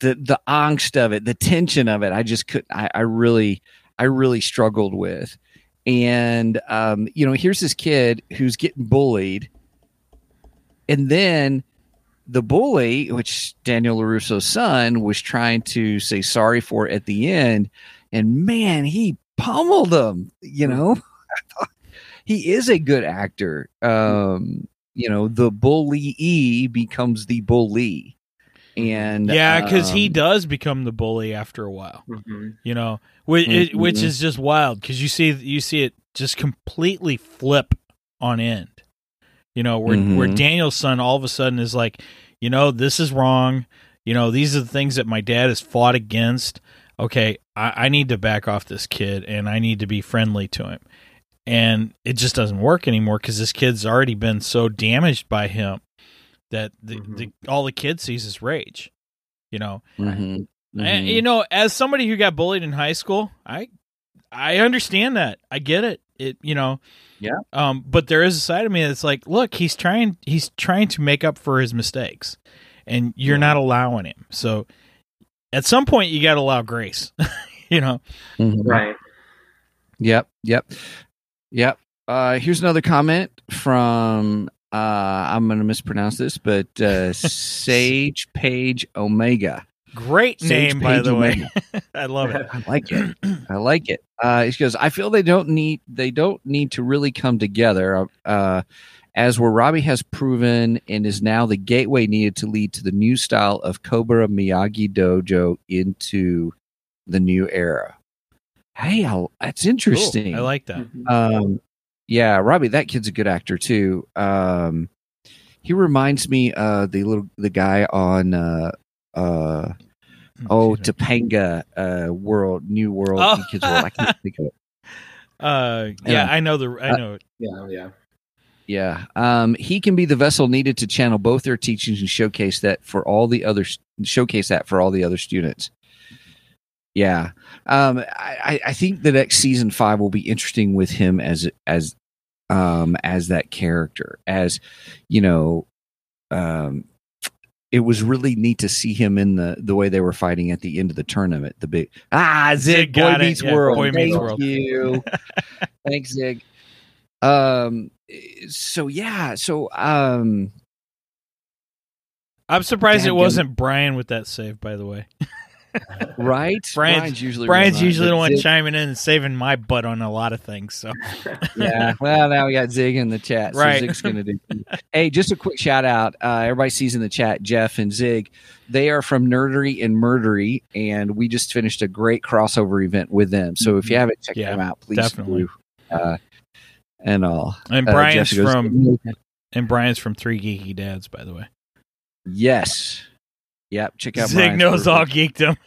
Speaker 1: the the angst of it, the tension of it. I just could. I, I really, I really struggled with and um, you know here's this kid who's getting bullied. And then the bully which daniel larusso's son was trying to say sorry for at the end. And man he pummeled him you know? *laughs* He is a good actor. Um you know the bully e becomes the bully and
Speaker 2: yeah because um, he does become the bully after a while mm-hmm. you know which, mm-hmm. it, which is just wild because you see you see it just completely flip on end you know where mm-hmm. where daniel's son all of a sudden is like you know this is wrong you know these are the things that my dad has fought against okay I, I need to back off this kid and i need to be friendly to him and it just doesn't work anymore because this kid's already been so damaged by him that the, mm-hmm. the all the kid sees is rage. You know, mm-hmm. Mm-hmm. And, you know, as somebody who got bullied in high school, I I understand that. I get it. It you know,
Speaker 1: yeah.
Speaker 2: Um, but there is a side of me that's like, look, he's trying he's trying to make up for his mistakes, and you're yeah. not allowing him. So at some point, you got to allow grace. *laughs* you know,
Speaker 3: mm-hmm. right?
Speaker 1: Yep. Yep. Yep. Uh, here's another comment from uh, I'm going to mispronounce this, but uh, *laughs* Sage Page Omega.
Speaker 2: Great Sage name, Page by the Omega. way. *laughs* I love it.
Speaker 1: I like it. I like it. Uh, he goes. I feel they don't need they don't need to really come together. Uh, as where Robbie has proven and is now the gateway needed to lead to the new style of Cobra Miyagi Dojo into the new era. Hey, I'll, that's interesting.
Speaker 2: Cool. I like that.
Speaker 3: Mhm.
Speaker 1: Um, yeah, Robbie, that kid's a good actor too. Um, he reminds me uh the little the guy on uh uh oh
Speaker 2: Excuse.
Speaker 1: Topanga uh world new world
Speaker 2: Oh.
Speaker 1: Kids world. I can't think of it. *laughs*
Speaker 2: Uh, yeah,
Speaker 1: Um,
Speaker 2: I know the. I
Speaker 1: uh,
Speaker 2: know it.
Speaker 3: Yeah, yeah.
Speaker 1: Yeah, um, he can be the vessel needed to channel both their teachings and showcase that for all the other showcase that for all the other students. Yeah, um, I, I- think the next season five will be interesting with him as as um, as that character. As you know, um, it was really neat to see him in the the way they were fighting at the end of the tournament. The big ah Zig,
Speaker 2: Zig
Speaker 1: Boy. Meets
Speaker 2: Yeah,
Speaker 1: World.
Speaker 2: Boy Meets
Speaker 1: Thank
Speaker 2: World.
Speaker 1: you. *laughs* Thanks, Zig. Um. So yeah. So um.
Speaker 2: I'm surprised it wasn't Brian with that save. By the way, *laughs*
Speaker 1: Right.
Speaker 2: Brian's-
Speaker 1: usually
Speaker 2: Brian's usually the one
Speaker 1: Zig-
Speaker 2: chiming in and saving my butt on a lot of things. So *laughs*
Speaker 1: yeah. Well, now we got Zig in the chat. So
Speaker 2: Right.
Speaker 1: Zig's going to do. *laughs* hey, just a quick shout out. Uh, everybody sees in the chat, Jeff and Zig. They are from Nerdery and Murdery, and we just finished a great crossover event with them. So if you haven't checked
Speaker 2: Yeah,
Speaker 1: them out, please
Speaker 2: definitely.
Speaker 1: do. Uh, and all.
Speaker 2: and
Speaker 1: Uh,
Speaker 2: Brian's
Speaker 1: goes,
Speaker 2: from and Brian's from Three Geeky Dads. By the way,
Speaker 1: Yes. Yep. Check out.
Speaker 2: Zig
Speaker 1: Brian's
Speaker 2: knows
Speaker 1: work.
Speaker 2: all geekdom. *laughs*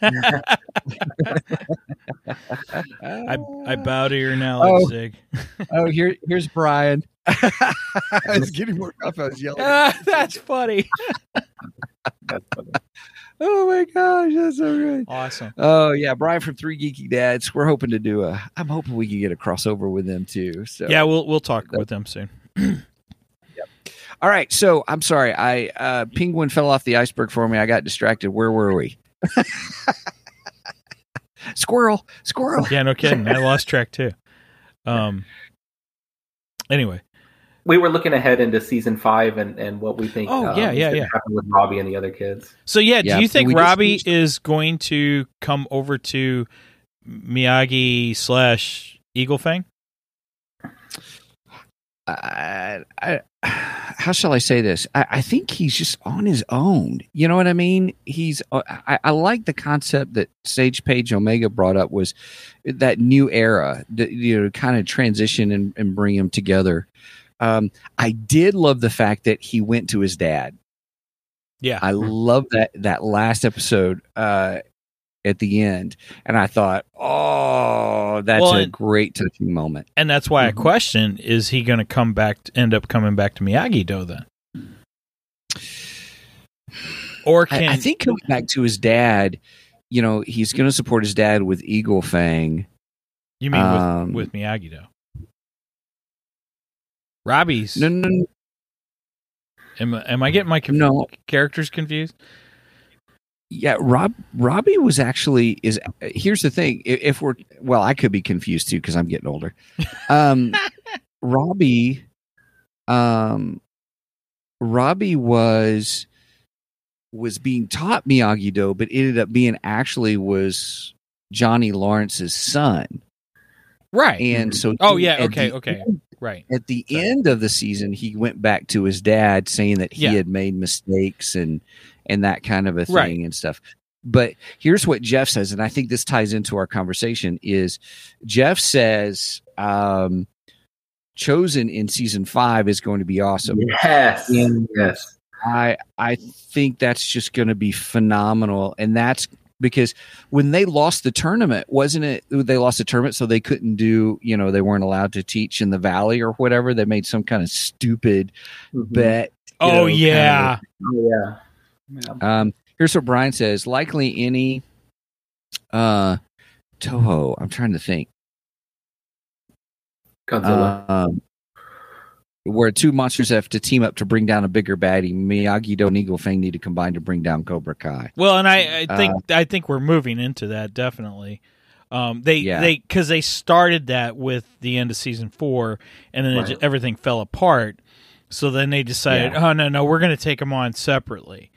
Speaker 2: I I bow to your knowledge,
Speaker 1: Oh.
Speaker 2: Zig. *laughs*
Speaker 1: Oh, here, here's Brian. *laughs* I was getting more off. I was yelling.
Speaker 2: Ah, that's funny.
Speaker 3: That's funny.
Speaker 1: Oh my gosh, that's so good.
Speaker 2: Awesome.
Speaker 1: Oh yeah, Brian from Three Geeky Dads. We're hoping to do a. I'm hoping we can get a crossover with them too. So
Speaker 2: Yeah, we'll we'll talk with them soon. *clears throat*
Speaker 1: All right. So I'm sorry. I uh, penguin fell off the iceberg for me. I got distracted. Where were we? *laughs* squirrel. Squirrel.
Speaker 2: Yeah, no kidding. I lost track too. Um. Anyway,
Speaker 3: We were looking ahead into season five and, and what we think.
Speaker 2: Oh,
Speaker 3: um,
Speaker 2: yeah,
Speaker 3: is
Speaker 2: yeah, yeah.
Speaker 3: Happen with Robbie and the other kids.
Speaker 2: so yeah,
Speaker 1: Yeah,
Speaker 2: do you think
Speaker 1: we just
Speaker 2: Robbie is going to come over to Miyagi slash Eagle Fang?
Speaker 1: I, I, how shall I say this? I, I think he's just on his own. You know what I mean? He's. uh, I, I like the concept that Sage Page Omega brought up was that new era. that, You know, kind of transition and, and bring them together. Um, I did love the fact that he went to his dad.
Speaker 2: Yeah,
Speaker 1: I love that that last episode uh, at the end, and I thought, oh, that's
Speaker 2: Well,
Speaker 1: a
Speaker 2: and-
Speaker 1: great touching moment.
Speaker 2: and that's why
Speaker 3: Mhm.
Speaker 2: I question: Is he going to come back? To, end up coming back to Miyagi Do then, or
Speaker 1: I,
Speaker 2: can
Speaker 1: I think coming back to his dad, you know, he's going to support his dad with Eagle Fang.
Speaker 2: you mean
Speaker 1: um,
Speaker 2: with, with Miyagi Do? Robbie's.
Speaker 1: No, no, no,
Speaker 2: Am, I- am I getting my conf-
Speaker 1: No.
Speaker 2: characters confused?
Speaker 1: Yeah. Rob Robbie was actually is. Here's the thing: if, if we're well, I could be confused too because I'm getting older. Um, *laughs* Robbie, um, Robbie was was being taught Miyagi Do, but ended up being actually was Johnny Lawrence's son,
Speaker 2: Right.
Speaker 1: and so
Speaker 2: Oh yeah.
Speaker 1: at
Speaker 2: Okay. Okay. Right.
Speaker 1: at the
Speaker 2: Sorry.
Speaker 1: end of the season he went back to his dad saying that he
Speaker 2: Yeah.
Speaker 1: had made mistakes and and that kind of a thing
Speaker 2: Right.
Speaker 1: and stuff but here's what jeff says and i think this ties into our conversation is jeff says um Chozen in season five is going to be awesome
Speaker 3: Yes.
Speaker 1: And-
Speaker 3: yes.
Speaker 1: I I think that's just going to be phenomenal, and that's because when they lost the tournament, wasn't it? They lost the tournament, so they couldn't do. You know, they weren't allowed to teach in the valley or whatever. They made some kind of stupid
Speaker 3: Mhm.
Speaker 1: bet.
Speaker 2: Oh
Speaker 1: know, kind of
Speaker 2: yeah.
Speaker 3: Yeah. yeah.
Speaker 1: Um, here's what Brian says: likely any uh Toho. I'm trying to think.
Speaker 3: Godzilla.
Speaker 1: Um, where two monsters have to team up to bring down a bigger baddie. Miyagi Do and Eagle Fang need to combine to bring down Cobra Kai.
Speaker 2: Well, and I, I
Speaker 1: Uh,
Speaker 2: think I think we're moving into that definitely. Um, they
Speaker 1: Yeah.
Speaker 2: they because they started that with the end of season four, and then
Speaker 3: Right.
Speaker 2: ju- everything fell apart. So then they decided, oh no, no, we're going to take them on separately,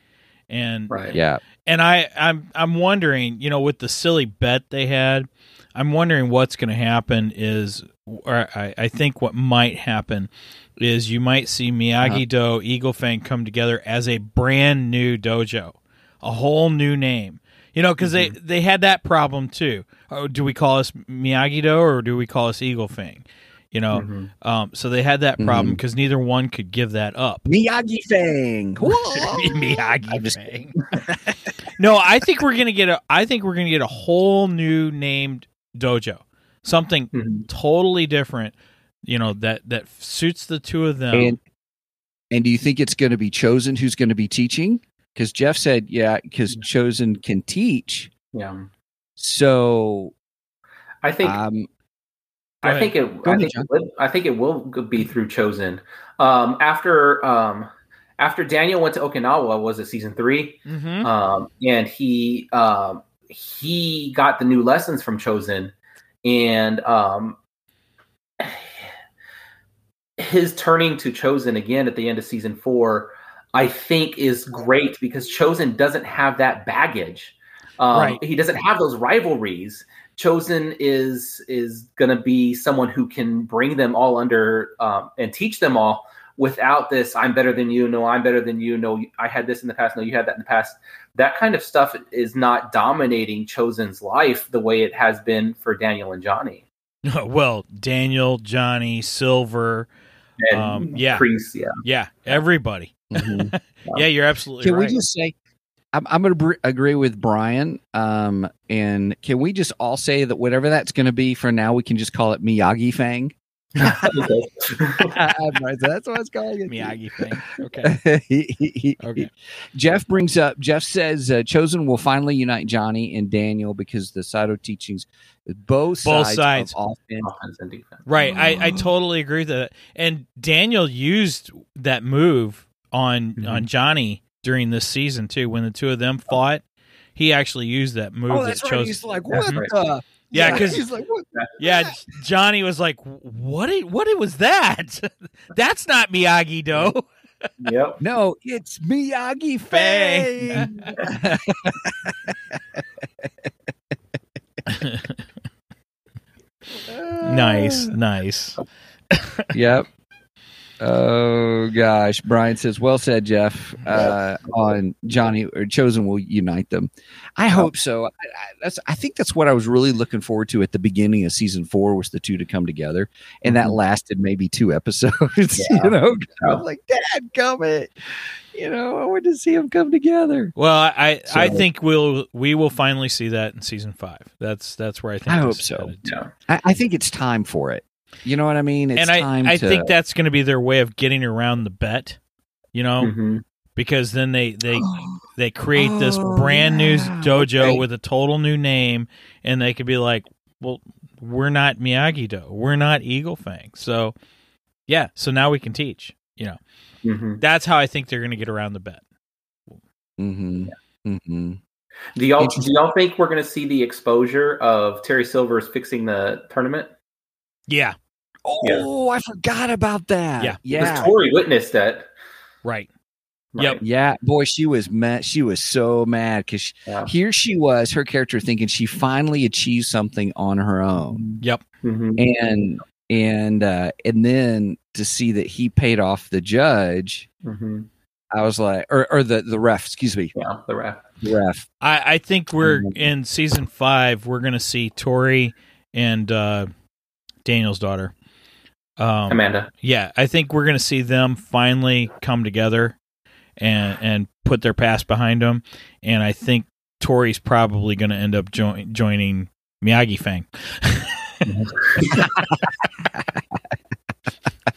Speaker 2: and
Speaker 3: Right.
Speaker 1: Yeah.
Speaker 2: and I I'm I'm wondering, you know, with the silly bet they had, I'm wondering what's going to happen is, or I, I think what might happen is you might see uh-huh. Miyagi Do, Eagle Fang come together as a brand new dojo, a whole new name. You know, because they mm-hmm. they had that problem too. Oh, do we call us Miyagi Do or do we call us Eagle Fang? You know,
Speaker 3: Mhm.
Speaker 2: um, so they had that problem because neither one could give that up.
Speaker 1: Miyagi Fang. *laughs*
Speaker 2: Miyagi
Speaker 1: just-
Speaker 2: Fang. no, I think we're gonna get a. I think we're gonna get a whole new named dojo, something
Speaker 3: Mhm.
Speaker 2: totally different. You know that that suits the two of them.
Speaker 1: And and do you think it's going to be Chozen who's going to be teaching? Because Jeff said, yeah, because Chozen can teach.
Speaker 3: Yeah.
Speaker 1: So
Speaker 3: I think
Speaker 1: um,
Speaker 2: Go
Speaker 3: I think it. I think it, will, I think it will be through Chozen. Um, after um, after Daniel went to Okinawa, was it season three?
Speaker 2: Mhm.
Speaker 3: Um, and he um, he got the new lessons from Chozen, and um, his turning to Chozen again at the end of season four, I think is great because Chozen doesn't have that baggage. Um,
Speaker 2: Right.
Speaker 3: He doesn't have those rivalries. Chozen is is going to be someone who can bring them all under um, and teach them all without this. I'm better than you. No, I'm better than you. No, I had this in the past. No, you had that in the past. That kind of stuff is not dominating Chozen's life the way it has been for Daniel and Johnny. *laughs*
Speaker 2: well, Daniel, Johnny, Silver,
Speaker 3: And
Speaker 2: Um, yeah.
Speaker 3: Priest, yeah.
Speaker 2: yeah, everybody.
Speaker 1: mhm. *laughs*
Speaker 2: Yeah, you're absolutely
Speaker 1: can
Speaker 2: right.
Speaker 1: we just say, I'm, I'm going to br- agree with Brian. Um, and can we just all say that whatever that's going to be for now, we can just call it Miyagi Fang? Right, *laughs* *laughs* that's what it's calling it.
Speaker 2: Miyagi thing. Okay. *laughs* Okay.
Speaker 1: Jeff brings up. Jeff says uh, Chozen will finally unite Johnny and Daniel because the Sato teachings, both,
Speaker 2: Both
Speaker 1: sides,
Speaker 2: sides.
Speaker 1: of offense.
Speaker 3: Offense and defense.
Speaker 2: Right. I, I totally agree with that. And Daniel used that move on
Speaker 3: Mhm.
Speaker 2: on Johnny during this season too. When the two of them fought, he actually used that move
Speaker 1: Oh,
Speaker 2: that
Speaker 1: that's right.
Speaker 2: chose.
Speaker 1: He's like, what
Speaker 3: right.
Speaker 1: the?
Speaker 2: Yeah, 'cause-
Speaker 1: he's like, what? *laughs*
Speaker 2: yeah, Johnny was like, "What? i- What was that? *laughs* That's not Miyagi Do."
Speaker 3: Yep. *laughs*
Speaker 1: No, it's Miyagi
Speaker 2: Fang.
Speaker 1: Fang.
Speaker 2: nice, nice.
Speaker 1: yep. Oh gosh, Brian says, "Well said, Jeff." Uh, on Johnny or Chozen will unite them. I hope so. I, I, that's. I think that's what I was really looking forward to at the beginning of season four was the two to come together, and that
Speaker 3: Mhm.
Speaker 1: lasted maybe two episodes. *laughs*
Speaker 3: Yeah.
Speaker 1: You know, I
Speaker 3: Yeah.
Speaker 1: was like, "Dad, come it." You know, I want to see them come together.
Speaker 2: Well, I I
Speaker 1: So-
Speaker 2: think we'll we will finally see that in season five. That's that's where I think
Speaker 1: I hope so.
Speaker 3: Yeah.
Speaker 1: I, I think it's time for it. You know what I mean? It's
Speaker 2: and I
Speaker 1: time
Speaker 2: I
Speaker 1: to.
Speaker 2: think that's going to be their way of getting around the bet. You know,
Speaker 3: Mhm.
Speaker 2: because then they they *gasps* they create this
Speaker 1: Oh,
Speaker 2: brand new
Speaker 1: yeah.
Speaker 2: dojo
Speaker 1: Okay.
Speaker 2: with a total new name, and they could be like, "Well, we're not Miyagi Do, we're not Eagle Fang." So, yeah, so now we can teach. You know,
Speaker 3: Mhm.
Speaker 2: that's how I think they're going to get around the bet.
Speaker 1: hmm hmm
Speaker 3: Do y'all do y'all think we're going to see the exposure of Terry Silver's fixing the tournament?
Speaker 2: Yeah,
Speaker 1: Oh, I forgot about that.
Speaker 2: Yeah.
Speaker 3: Because
Speaker 1: yeah,
Speaker 3: Tori witnessed that.
Speaker 2: right.
Speaker 3: Right.
Speaker 2: Yep.
Speaker 1: yeah. Boy, she was mad. She was so mad because
Speaker 3: Yeah.
Speaker 1: here she was, her character thinking she finally achieved something on her own,
Speaker 2: Yep.
Speaker 3: Mhm.
Speaker 1: and and uh, and then to see that he paid off the judge,
Speaker 3: Mhm.
Speaker 1: I was like, or or the the ref, excuse me,
Speaker 3: Yeah. The ref.
Speaker 1: the ref.
Speaker 2: I, I think we're
Speaker 1: Um,
Speaker 2: in season five. We're going to see Tori and uh, Daniel's daughter. Um,
Speaker 3: Amanda.
Speaker 2: yeah, I think we're going to see them finally come together and and put their past behind them. And I think Tori's probably going to end up join, joining Miyagi Fang. *laughs*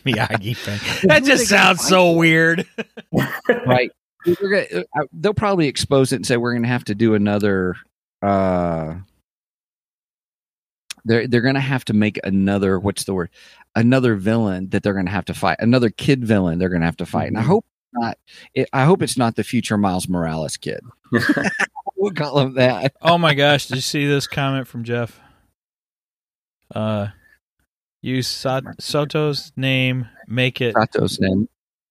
Speaker 2: Miyagi Fang. *laughs* That just sounds so weird. *laughs*
Speaker 1: right. We're gonna, uh, they'll probably expose it and say we're going to have to do another. uh They're they're going to have to make another. What's the word? Another villain that they're going to have to fight. Another kid villain they're going to have to fight. And I
Speaker 3: Mhm.
Speaker 1: hope not. It, I hope it's not the future Miles Morales kid. *laughs* *laughs* we'll call him that.
Speaker 2: Oh my gosh! Did you see this comment from Jeff? Uh, use Sot- Sato's name, make it.
Speaker 1: Sato's name.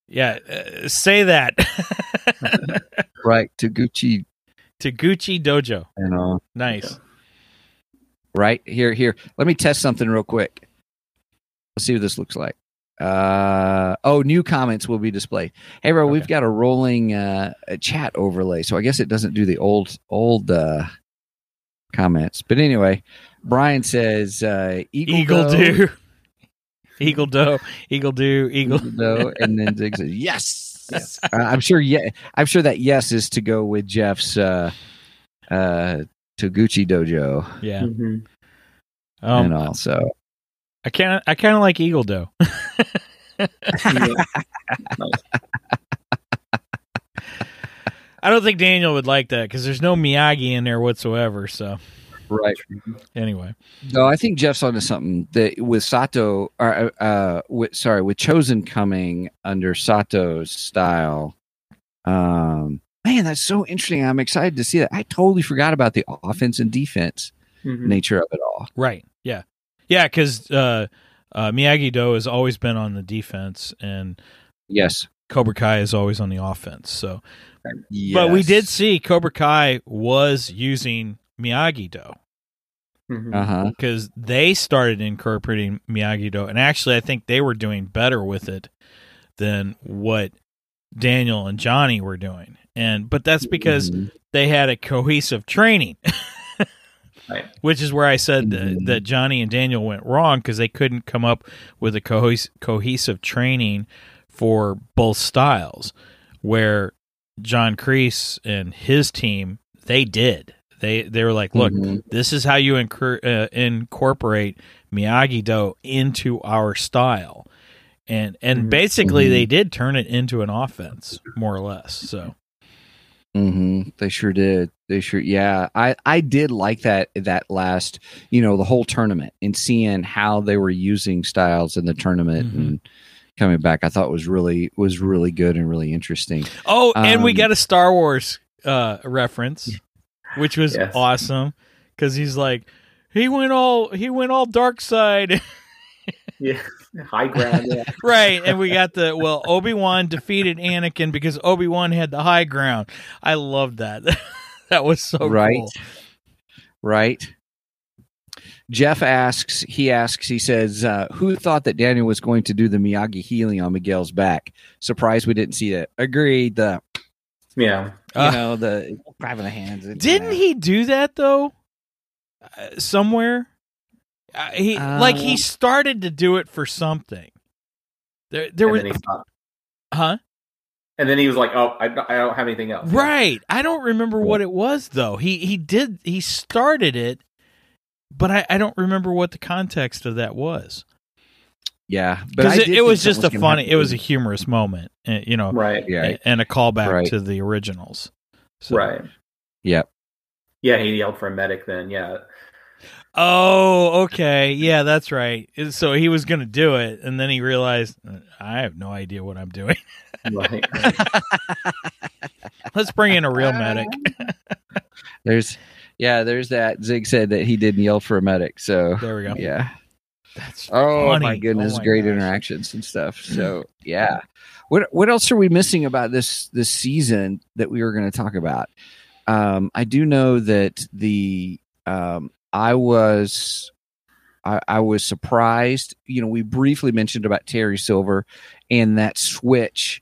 Speaker 2: Yeah, uh, say that. *laughs*
Speaker 1: Right. Toguchi.
Speaker 2: Toguchi Dojo.
Speaker 1: You know.
Speaker 2: Nice.
Speaker 1: Right here. Here. Let me test something real quick. Let's see what this looks like. Uh oh, new comments will be displayed. Hey, bro, we've got a rolling uh chat overlay, so I guess it doesn't do the old old uh comments. But anyway, Brian says uh Eagle,
Speaker 2: Eagle
Speaker 1: doe,
Speaker 2: do. *laughs* Eagle doe. Eagle do. Eagle.
Speaker 1: Eagle doe, *laughs* and then Zig says yes. Uh, I'm sure. Yeah, I'm sure that yes is to go with Jeff's uh uh Toguchi Dojo
Speaker 2: Yeah.
Speaker 3: Mhm.
Speaker 2: Um,
Speaker 1: and also.
Speaker 2: I kind of I kind of like Eagle doe. *laughs* I don't think Daniel would like that because there's no Miyagi in there whatsoever. So
Speaker 1: Right.
Speaker 2: anyway,
Speaker 1: No, I think Jeff's onto something that with Sato, or uh, with, sorry, with Chozen coming under Sato's style. Um, man, that's so interesting. I'm excited to see that. I totally forgot about the offense and defense
Speaker 3: Mhm.
Speaker 1: nature of it all.
Speaker 2: right? Yeah, yeah, because uh, uh, Miyagi Do has always been on the defense, and
Speaker 1: Yes,
Speaker 2: Cobra Kai is always on the offense. So,
Speaker 1: yes.
Speaker 2: but we did see Cobra Kai was using Miyagi Do.
Speaker 3: Mhm.
Speaker 1: Uh huh.
Speaker 2: because they started incorporating Miyagi Do, and actually, I think they were doing better with it than what Daniel and Johnny were doing. And but that's because
Speaker 1: Mhm.
Speaker 2: they had a cohesive training, *laughs*
Speaker 3: Right.
Speaker 2: which is where I said that,
Speaker 1: Mhm.
Speaker 2: that Johnny and Daniel went wrong because they couldn't come up with a cohes- cohesive training for both styles. Where John Kreese and his team they did. They they were like, look,
Speaker 1: Mhm.
Speaker 2: this is how you incur- uh, incorporate Miyagi Do into our style. And and
Speaker 3: Mhm.
Speaker 2: basically they did turn it into an offense more or less. So
Speaker 1: Mm-hmm. They sure did. They sure, yeah. I I did like that that last, you know, the whole tournament and seeing how they were using styles in the tournament
Speaker 2: Mhm.
Speaker 1: and coming back. I thought was really was really good and really interesting.
Speaker 2: Oh, and we
Speaker 1: Um,
Speaker 2: got a Star Wars uh reference, which was
Speaker 3: Yes.
Speaker 2: awesome cuz he's like he went all he went all dark side. *laughs*
Speaker 3: Yeah. High ground. Yeah. *laughs*
Speaker 2: right, and we got the well Obi-Wan defeated Anakin because Obi-Wan had the high ground. I loved that. *laughs* that was so
Speaker 1: Right.
Speaker 2: cool.
Speaker 1: Right. Jeff asks, he asks, he says, uh, who thought that Daniel was going to do the Miyagi healing on Miguel's back? Surprised we didn't see that. Agreed. The
Speaker 3: Yeah.
Speaker 1: you
Speaker 2: Uh,
Speaker 1: know, the grabbing the hands.
Speaker 2: Didn't he do that though? Uh, somewhere, uh, he like he
Speaker 1: Uh,
Speaker 2: started to do it for something. There, there
Speaker 3: and
Speaker 2: was,
Speaker 3: then he stopped.
Speaker 2: huh?
Speaker 3: And then he was like, "Oh, I, don't- I don't have anything else."
Speaker 2: Right. I don't remember what it was though. He he did he started it, but I, I don't remember what the context of that was.
Speaker 1: Yeah,
Speaker 2: Because it, it was just a
Speaker 1: something was gonna
Speaker 2: funny. It was a humorous moment, uh, you know,
Speaker 3: Right.
Speaker 1: yeah,
Speaker 2: and a callback
Speaker 1: Right.
Speaker 2: to the originals. So-
Speaker 3: Right.
Speaker 1: Yep.
Speaker 3: Yeah, he yelled for a medic. Then, yeah.
Speaker 2: Oh, okay. Yeah, that's right. So he was going to do it, and then he realized, "Uh, I have no idea what I'm doing.
Speaker 3: Right. *laughs*
Speaker 2: Let's bring in a real medic. *laughs*
Speaker 1: There's, yeah, there's that. Zig said that he didn't yell for a medic. So
Speaker 2: There we go.
Speaker 1: yeah.
Speaker 2: That's
Speaker 1: Oh
Speaker 2: funny.
Speaker 1: my goodness,
Speaker 2: Oh my
Speaker 1: great
Speaker 2: gosh.
Speaker 1: interactions and stuff. So yeah. What what else are we missing about this this season that we were going to talk about? Um, I do know that the um, I was I, I was surprised. You know, we briefly mentioned about Terry Silver and that switch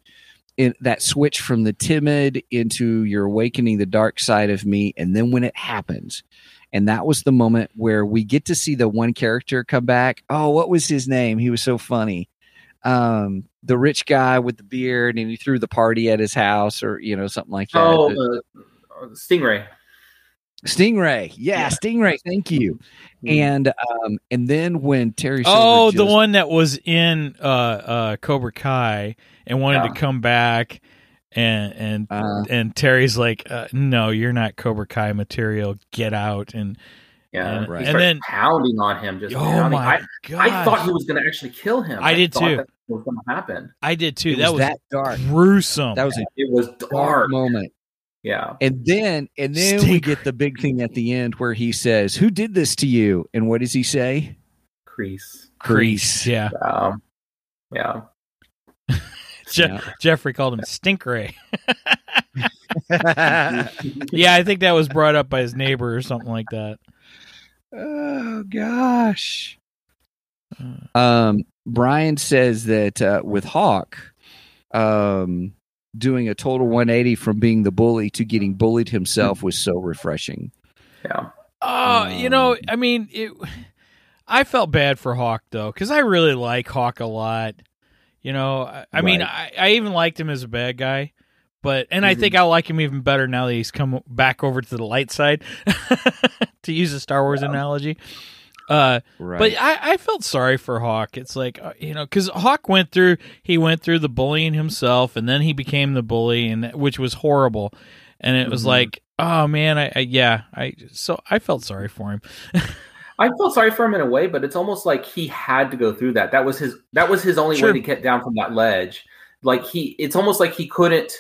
Speaker 1: in that switch from the timid into you're awakening the dark side of me. And then when it happens and that was the moment where we get to see the one character come back. Oh what was his name? He was so funny. Um the rich guy with the beard and he threw the party at his house or you know something like that.
Speaker 3: Oh, uh, Stingray.
Speaker 1: Stingray yeah,
Speaker 3: Yeah.
Speaker 1: stingray thank you and um and then when terry Silver
Speaker 2: Oh, the one that was in uh, uh, Cobra Kai and wanted
Speaker 3: Yeah.
Speaker 2: to come back, and and
Speaker 1: uh,
Speaker 2: and Terry's like, uh, "No, you're not Cobra Kai material. Get out!" And
Speaker 3: Yeah.
Speaker 2: And-
Speaker 3: He
Speaker 1: and
Speaker 2: then-
Speaker 3: pounding on him. Just
Speaker 2: oh
Speaker 3: pounding.
Speaker 2: my
Speaker 3: I,
Speaker 2: god,
Speaker 3: I thought he was going to actually kill him.
Speaker 2: I did too.
Speaker 3: That was going to happen.
Speaker 2: I did too.
Speaker 1: it
Speaker 2: that was
Speaker 1: that dark
Speaker 2: gruesome.
Speaker 1: that was a
Speaker 3: It was
Speaker 1: dark
Speaker 3: dark.
Speaker 1: moment
Speaker 3: Yeah.
Speaker 1: And then and then we get the big thing at the end where he says, "Who did this to you?" And what does he say?
Speaker 3: Kreese.
Speaker 2: Kreese. Yeah.
Speaker 3: Um, yeah. *laughs*
Speaker 2: Je-
Speaker 1: Yeah.
Speaker 2: Jeffrey called him Stinkray. *laughs* yeah, I think that was brought up by his neighbor or something like that.
Speaker 1: oh gosh.
Speaker 2: Uh,
Speaker 1: Um Brian says that uh, with Hawk, um, doing a total 180 from being the bully to getting bullied himself was so refreshing.
Speaker 3: Yeah.
Speaker 2: Oh, you know,
Speaker 1: Um,
Speaker 2: I mean, it. I felt bad for Hawk though, because I really like Hawk a lot. You know, I, I mean, I, I even liked him as a bad guy, but and I
Speaker 3: Mhm.
Speaker 2: think I like him even better now that he's come back over to the light side, *laughs* to use a Star Wars analogy. Uh,
Speaker 1: Right.
Speaker 2: but I, I felt sorry for Hawk. It's like uh, you know, because Hawk went through he went through the bullying himself, and then he became the bully, and which was horrible. And it was
Speaker 3: Mhm.
Speaker 2: like, oh man, I, I yeah, I so I felt sorry for him. *laughs*
Speaker 3: I felt sorry for him in a way, but it's almost like he had to go through that. That was his. That was his only
Speaker 2: Sure.
Speaker 3: way to get down from that ledge. Like he, it's almost like he couldn't.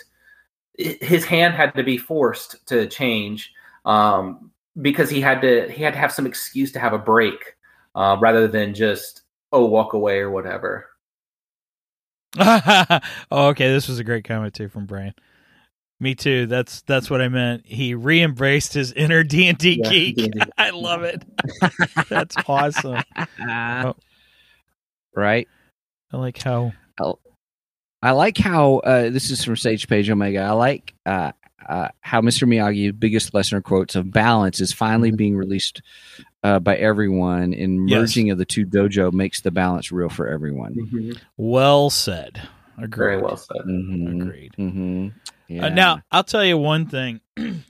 Speaker 3: His hand had to be forced to change um, because he had to. He had to have some excuse to have a break uh, rather than just oh walk away or whatever. *laughs*
Speaker 2: oh, okay, this was a great comment too from Brian. Me too. That's that's what I meant. He re-embraced his inner D and D geek. *laughs* I love it. *laughs* that's awesome.
Speaker 1: Ah. right.
Speaker 2: I like how.
Speaker 1: I like how uh, this is from Sage Page Omega. I like uh, uh, how Mr. Miyagi's biggest lesson or quotes of balance is finally being released uh, by everyone, and
Speaker 2: Yes.
Speaker 1: merging of the two dojo makes the balance real for everyone.
Speaker 2: Well said. Agreed.
Speaker 3: Very well said.
Speaker 1: Mm-hmm.
Speaker 2: Agreed.
Speaker 1: Mm-hmm. Yeah.
Speaker 2: Uh, now I'll tell you one thing. *clears throat*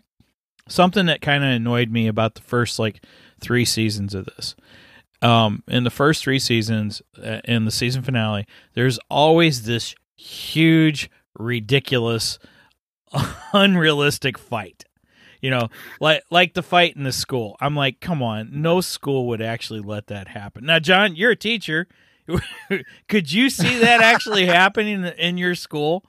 Speaker 2: Something that kind of annoyed me about the first like three seasons of this. Um, in the first three seasons, uh, in the season finale, there's always this huge, ridiculous, *laughs* unrealistic fight. You know, like like the fight in the school. I'm like, come on, no school would actually let that happen. Now, John, you're a teacher. *laughs* Could you see that actually *laughs* happening in your school?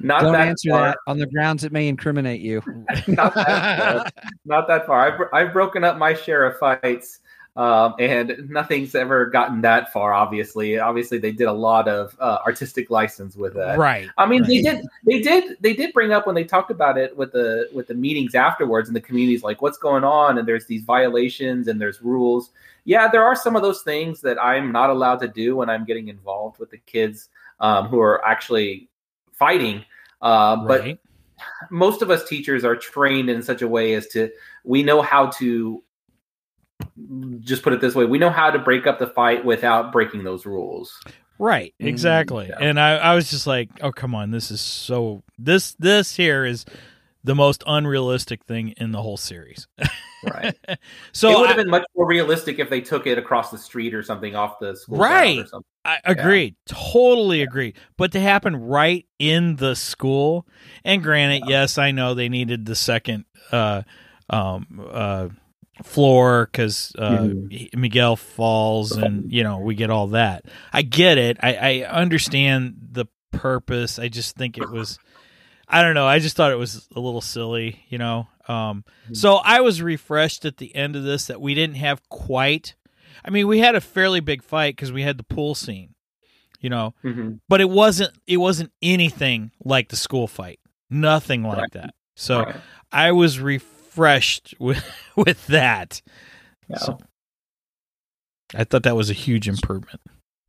Speaker 3: Not
Speaker 1: don't
Speaker 3: that
Speaker 1: answer
Speaker 3: far.
Speaker 1: that on the grounds it may incriminate you.
Speaker 3: not that far. Not that far. I've, I've broken up my share of fights, um, and nothing's ever gotten that far. Obviously, obviously they did a lot of uh, artistic license with that.
Speaker 2: Right.
Speaker 3: I mean, they did, they did, they did bring up when they talked about it with the with the meetings afterwards, and the communities like, what's going on, and there's these violations and there's rules. Yeah, there are some of those things that I'm not allowed to do when I'm getting involved with the kids um, who are actually fighting. Uh, but most of us teachers are trained in such a way as to we know how to just put it this way we know how to break up the fight without breaking those rules
Speaker 2: Right,
Speaker 1: Mm,
Speaker 2: exactly.
Speaker 3: yeah.
Speaker 2: And I, I was just like, oh come on, this is so this this here is the most unrealistic thing in the whole series.
Speaker 3: right *laughs*
Speaker 2: so
Speaker 3: it would
Speaker 2: I,
Speaker 3: have been much more realistic if they took it across the street or something off the school
Speaker 2: Right.
Speaker 3: or something
Speaker 2: I agree, totally agree. But to happen right in the school, and granted, yes, I know they needed the second uh, um, uh, floor because uh. Miguel falls, and you know we get all that. I get it. I, I understand the purpose. I just think it was. I don't know. I just thought it was a little silly, you know. Um, so I was refreshed at the end of this that we didn't have quite. I mean, we had a fairly big fight because we had the pool scene, you know,
Speaker 3: Mhm.
Speaker 2: but it wasn't. It wasn't anything like the school fight. Nothing like
Speaker 3: Right.
Speaker 2: that. So
Speaker 3: Right.
Speaker 2: I was refreshed *laughs* with with that. So I thought that was a huge improvement.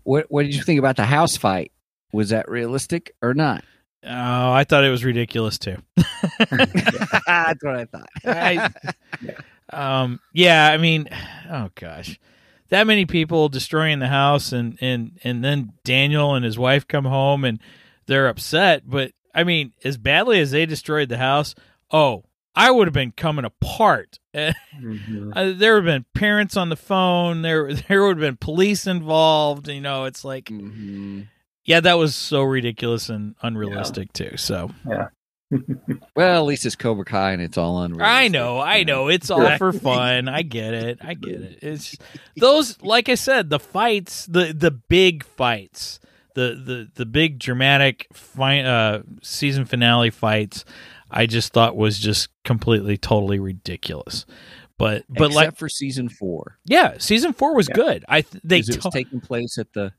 Speaker 1: What What did you think about the house fight? Was that realistic or not?
Speaker 2: Oh, I thought it was ridiculous too. *laughs*
Speaker 1: That's what I thought.
Speaker 2: I, *laughs* um, yeah, I mean, oh gosh, that many people destroying the house, and and and then Daniel and his wife come home and they're upset. But I mean, as badly as they destroyed the house, oh, I would have been coming apart. *laughs* Uh, there would have been parents on the phone. There, *laughs* there would have been police involved. You know, it's like,
Speaker 1: Mhm.
Speaker 2: yeah, that was so ridiculous and unrealistic too. So yeah. *laughs*
Speaker 1: Well, at least it's Cobra Kai and it's all unreal.
Speaker 2: I know, I know. It's all for fun. I get it. I get it. It's those like I said, the fights, the the big fights, the the the big dramatic fi- uh season finale fights I just thought was just completely totally ridiculous. But but
Speaker 1: Except
Speaker 2: like
Speaker 1: for season four,
Speaker 2: yeah, season 4 was
Speaker 3: Yeah.
Speaker 2: good. I th- they
Speaker 1: 'cause it was
Speaker 2: to-
Speaker 1: taking place at the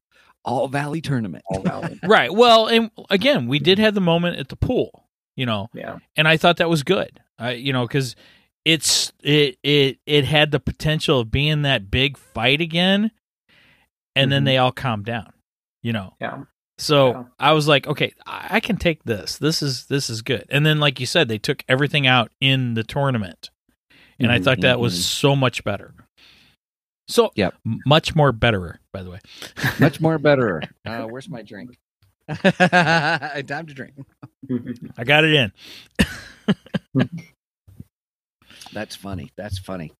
Speaker 1: All Valley tournament.
Speaker 3: All Valley, *laughs*
Speaker 2: Right. Well, and again, we did have the moment at the pool, you know.
Speaker 3: yeah
Speaker 2: and I thought that was good. I, you know, because it's it it it had the potential of being that big fight again, and then
Speaker 3: Mhm.
Speaker 2: they all calm down. You know,
Speaker 3: Yeah.
Speaker 2: So
Speaker 3: Yeah.
Speaker 2: I was like, okay, I I can take this. This is this is good. And then, like you said, they took everything out in the tournament, and I
Speaker 1: Mhm,
Speaker 2: thought that
Speaker 1: mhm.
Speaker 2: was so much better. So,
Speaker 1: Yep.
Speaker 2: m- much more betterer, by the way. *laughs*
Speaker 1: Much more better. *laughs* Uh, where's my drink? *laughs* Time to drink.
Speaker 2: I got it in.
Speaker 1: That's funny. That's funny.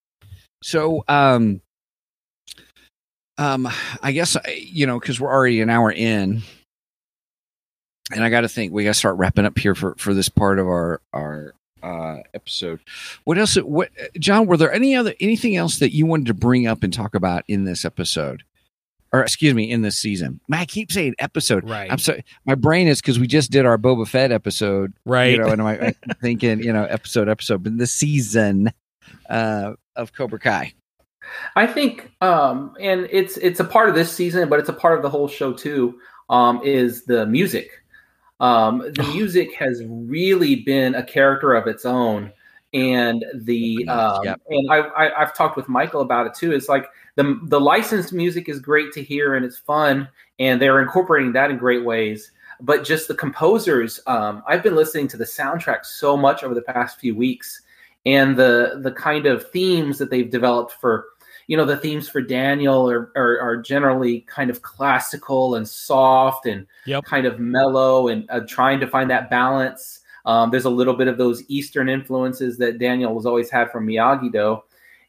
Speaker 1: So, um, um, I guess you know because we're already an hour in, and I got to think we got to start wrapping up here for for this part of our our uh episode. What else? What John? Were there any other anything else that you wanted to bring up and talk about in this episode? Or excuse me, in this season. Man, I keep saying episode.
Speaker 2: Right.
Speaker 1: I'm sorry. My brain is because we just did our Boba Fett episode
Speaker 2: right.
Speaker 1: you know, and I'm I'm *laughs* thinking, you know, episode, episode, but the season uh, of Cobra Kai.
Speaker 3: I think, um, and it's it's a part of this season, but it's a part of the whole show too. Um, is the music? Um, the *sighs* music has really been a character of its own, and the um,
Speaker 1: Yep.
Speaker 3: and I, I I've talked with Michael about it too. It's like the the licensed music is great to hear and it's fun, and they're incorporating that in great ways. But just the composers, um, I've been listening to the soundtrack so much over the past few weeks, and the the kind of themes that they've developed for you know the themes for daniel are, are, are generally kind of classical and soft and
Speaker 2: Yep.
Speaker 3: kind of mellow and uh, trying to find that balance. Um, there's a little bit of those eastern influences that daniel has always had from miyagi do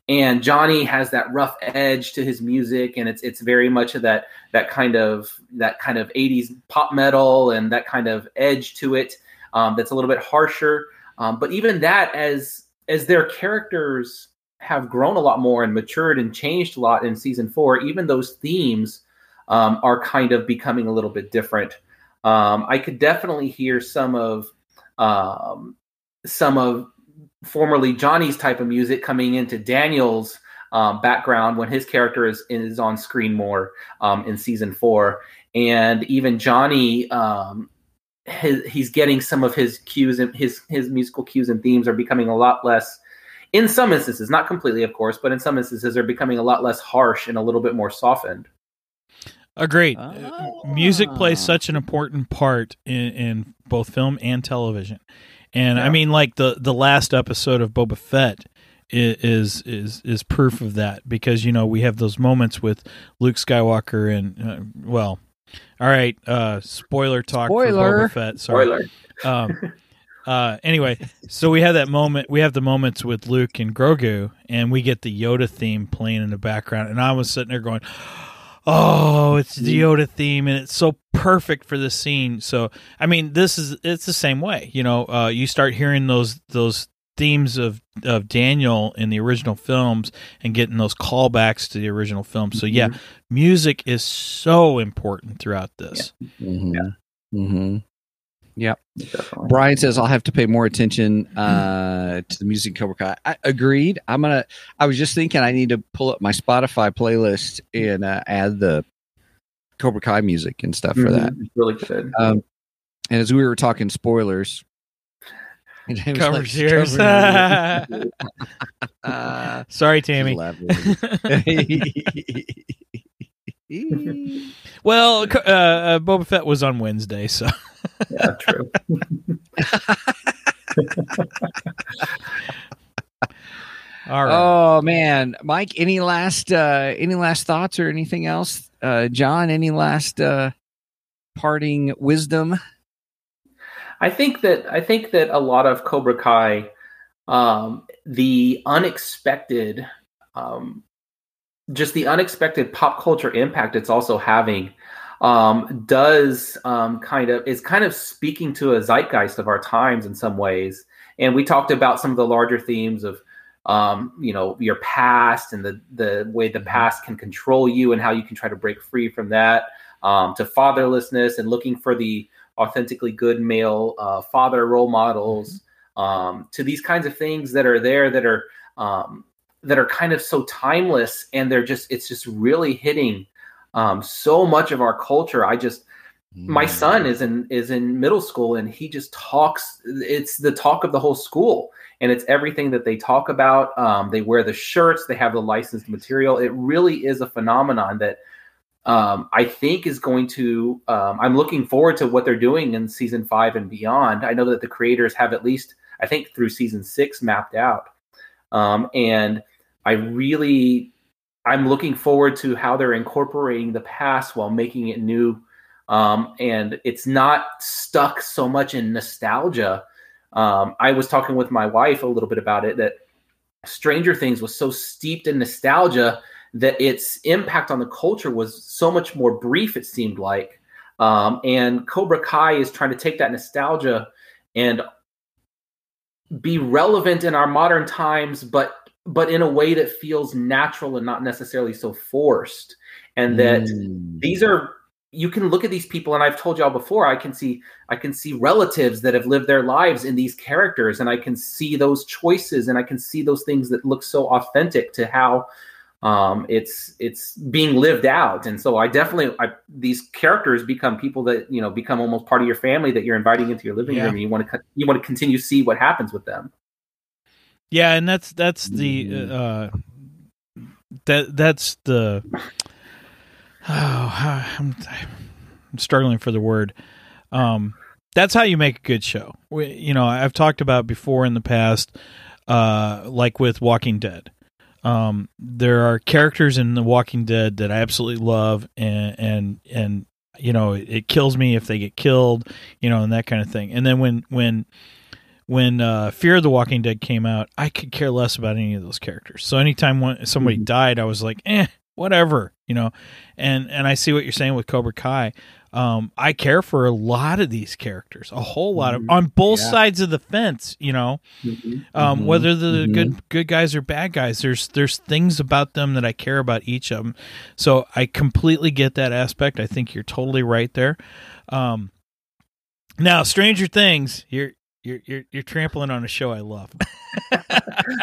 Speaker 3: and johnny has that rough edge to his music and it's it's very much of that that kind of that kind of 80s pop metal and that kind of edge to it um, that's a little bit harsher. Um, but even that as as their characters have grown a lot more and matured and changed a lot in season four, even those themes um, are kind of becoming a little bit different. Um, I could definitely hear some of um, some of formerly Johnny's type of music coming into Daniel's um, background when his character is is on screen more um, in season four, and even Johnny. Um, his, he's getting some of his cues and his his musical cues and themes are becoming a lot less in some instances, not completely, of course, but in some instances, they're becoming a lot less harsh and a little bit more softened.
Speaker 2: Agreed.
Speaker 1: Ah.
Speaker 2: Music plays such an important part in, in both film and television, and I mean, like the the last episode of Boba Fett is is is proof of that because you know we have those moments with Luke Skywalker and uh, well, all right, uh, spoiler talk
Speaker 1: Spoiler.
Speaker 2: for Boba Fett. Sorry. Um, *laughs* uh, anyway, so we have that moment. We have the moments with Luke and Grogu, and we get the Yoda theme playing in the background. And I was sitting there going, "Oh, it's the Yoda theme, and it's so perfect for the scene." So, I mean, this is it's the same way. You know, uh, you start hearing those those themes of of Daniel in the original films and getting those callbacks to the original film. So, yeah, music is so important throughout this.
Speaker 1: Mm-hmm. Mm-hmm.
Speaker 3: Definitely.
Speaker 1: Brian says I'll have to pay more attention uh, to the music Cobra Kai. I agreed. I'm gonna. I was just thinking I need to pull up my Spotify playlist and uh, add the Cobra Kai music and stuff for that.
Speaker 3: Mhm. Really good.
Speaker 1: Um, and as we were talking spoilers, *laughs* and it was
Speaker 2: Cover
Speaker 1: like,
Speaker 2: series.
Speaker 1: uh, *laughs*
Speaker 2: Sorry, *laughs* Tammy. Well, co- uh, uh, Boba Fett was on Wednesday, so
Speaker 3: Yeah, true. *laughs*
Speaker 2: all right.
Speaker 1: Oh man, Mike, any last uh any last thoughts or anything else? Uh John, any last uh parting wisdom?
Speaker 3: I think that I think that a lot of Cobra Kai, um, the unexpected, um, just the unexpected pop culture impact it's also having, um, does um, kind of is kind of speaking to a zeitgeist of our times in some ways. And we talked about some of the larger themes of. Um, you know your past and the the way the past can control you and how you can try to break free from that um, to fatherlessness and looking for the authentically good male uh, father role models um, to these kinds of things that are there that are um, that are kind of so timeless and they're just it's just really hitting um, so much of our culture i just my son is in is in middle school and he just talks it's the talk of the whole school and it's everything that they talk about um, they wear the shirts they have the licensed material it really is a phenomenon that um, I think is going to. Um, I'm looking forward to what they're doing in season five and beyond. I know that the creators have at least, I think, through season six mapped out, um, and I really, I'm looking forward to how they're incorporating the past while making it new, um, and it's not stuck so much in nostalgia. Um, I was talking with my wife a little bit about it that Stranger Things was so steeped in nostalgia that its impact on the culture was so much more brief, it seemed like. Um, and Cobra Kai is trying to take that nostalgia and be relevant in our modern times, but but in a way that feels natural and not necessarily so forced. And that
Speaker 1: Mm.
Speaker 3: these are you can look at these people and i've told y'all before i can see i can see relatives that have lived their lives in these characters and i can see those choices and i can see those things that look so authentic to how um, it's it's being lived out and so i definitely I, these characters become people that you know become almost part of your family that you're inviting into your living
Speaker 2: Yeah.
Speaker 3: room and you want to you want to continue to see what happens with them
Speaker 2: Yeah, and that's that's the
Speaker 1: Mm.
Speaker 2: uh that that's the *sighs* oh, I'm, I'm struggling for the word. Um that's how you make a good show. We, you know, I've talked about before in the past uh like with Walking Dead. Um there are characters in The Walking Dead that I absolutely love and and and you know, it, it kills me if they get killed, you know, and that kind of thing. And then when when when uh, Fear of the Walking Dead came out, I could care less about any of those characters. So anytime when somebody died, I was like, eh, whatever, you know. And and I see what you're saying with Cobra Kai. Um, I care for a lot of these characters, a whole lot of on both
Speaker 1: Yeah.
Speaker 2: sides of the fence, you know. Um,
Speaker 1: Mhm.
Speaker 2: Whether the
Speaker 1: Mhm.
Speaker 2: good good guys or bad guys, there's there's things about them that I care about each of them. So I completely get that aspect. I think you're totally right there. Um, now, Stranger Things, you're you're you're you're trampling on a show I love. *laughs*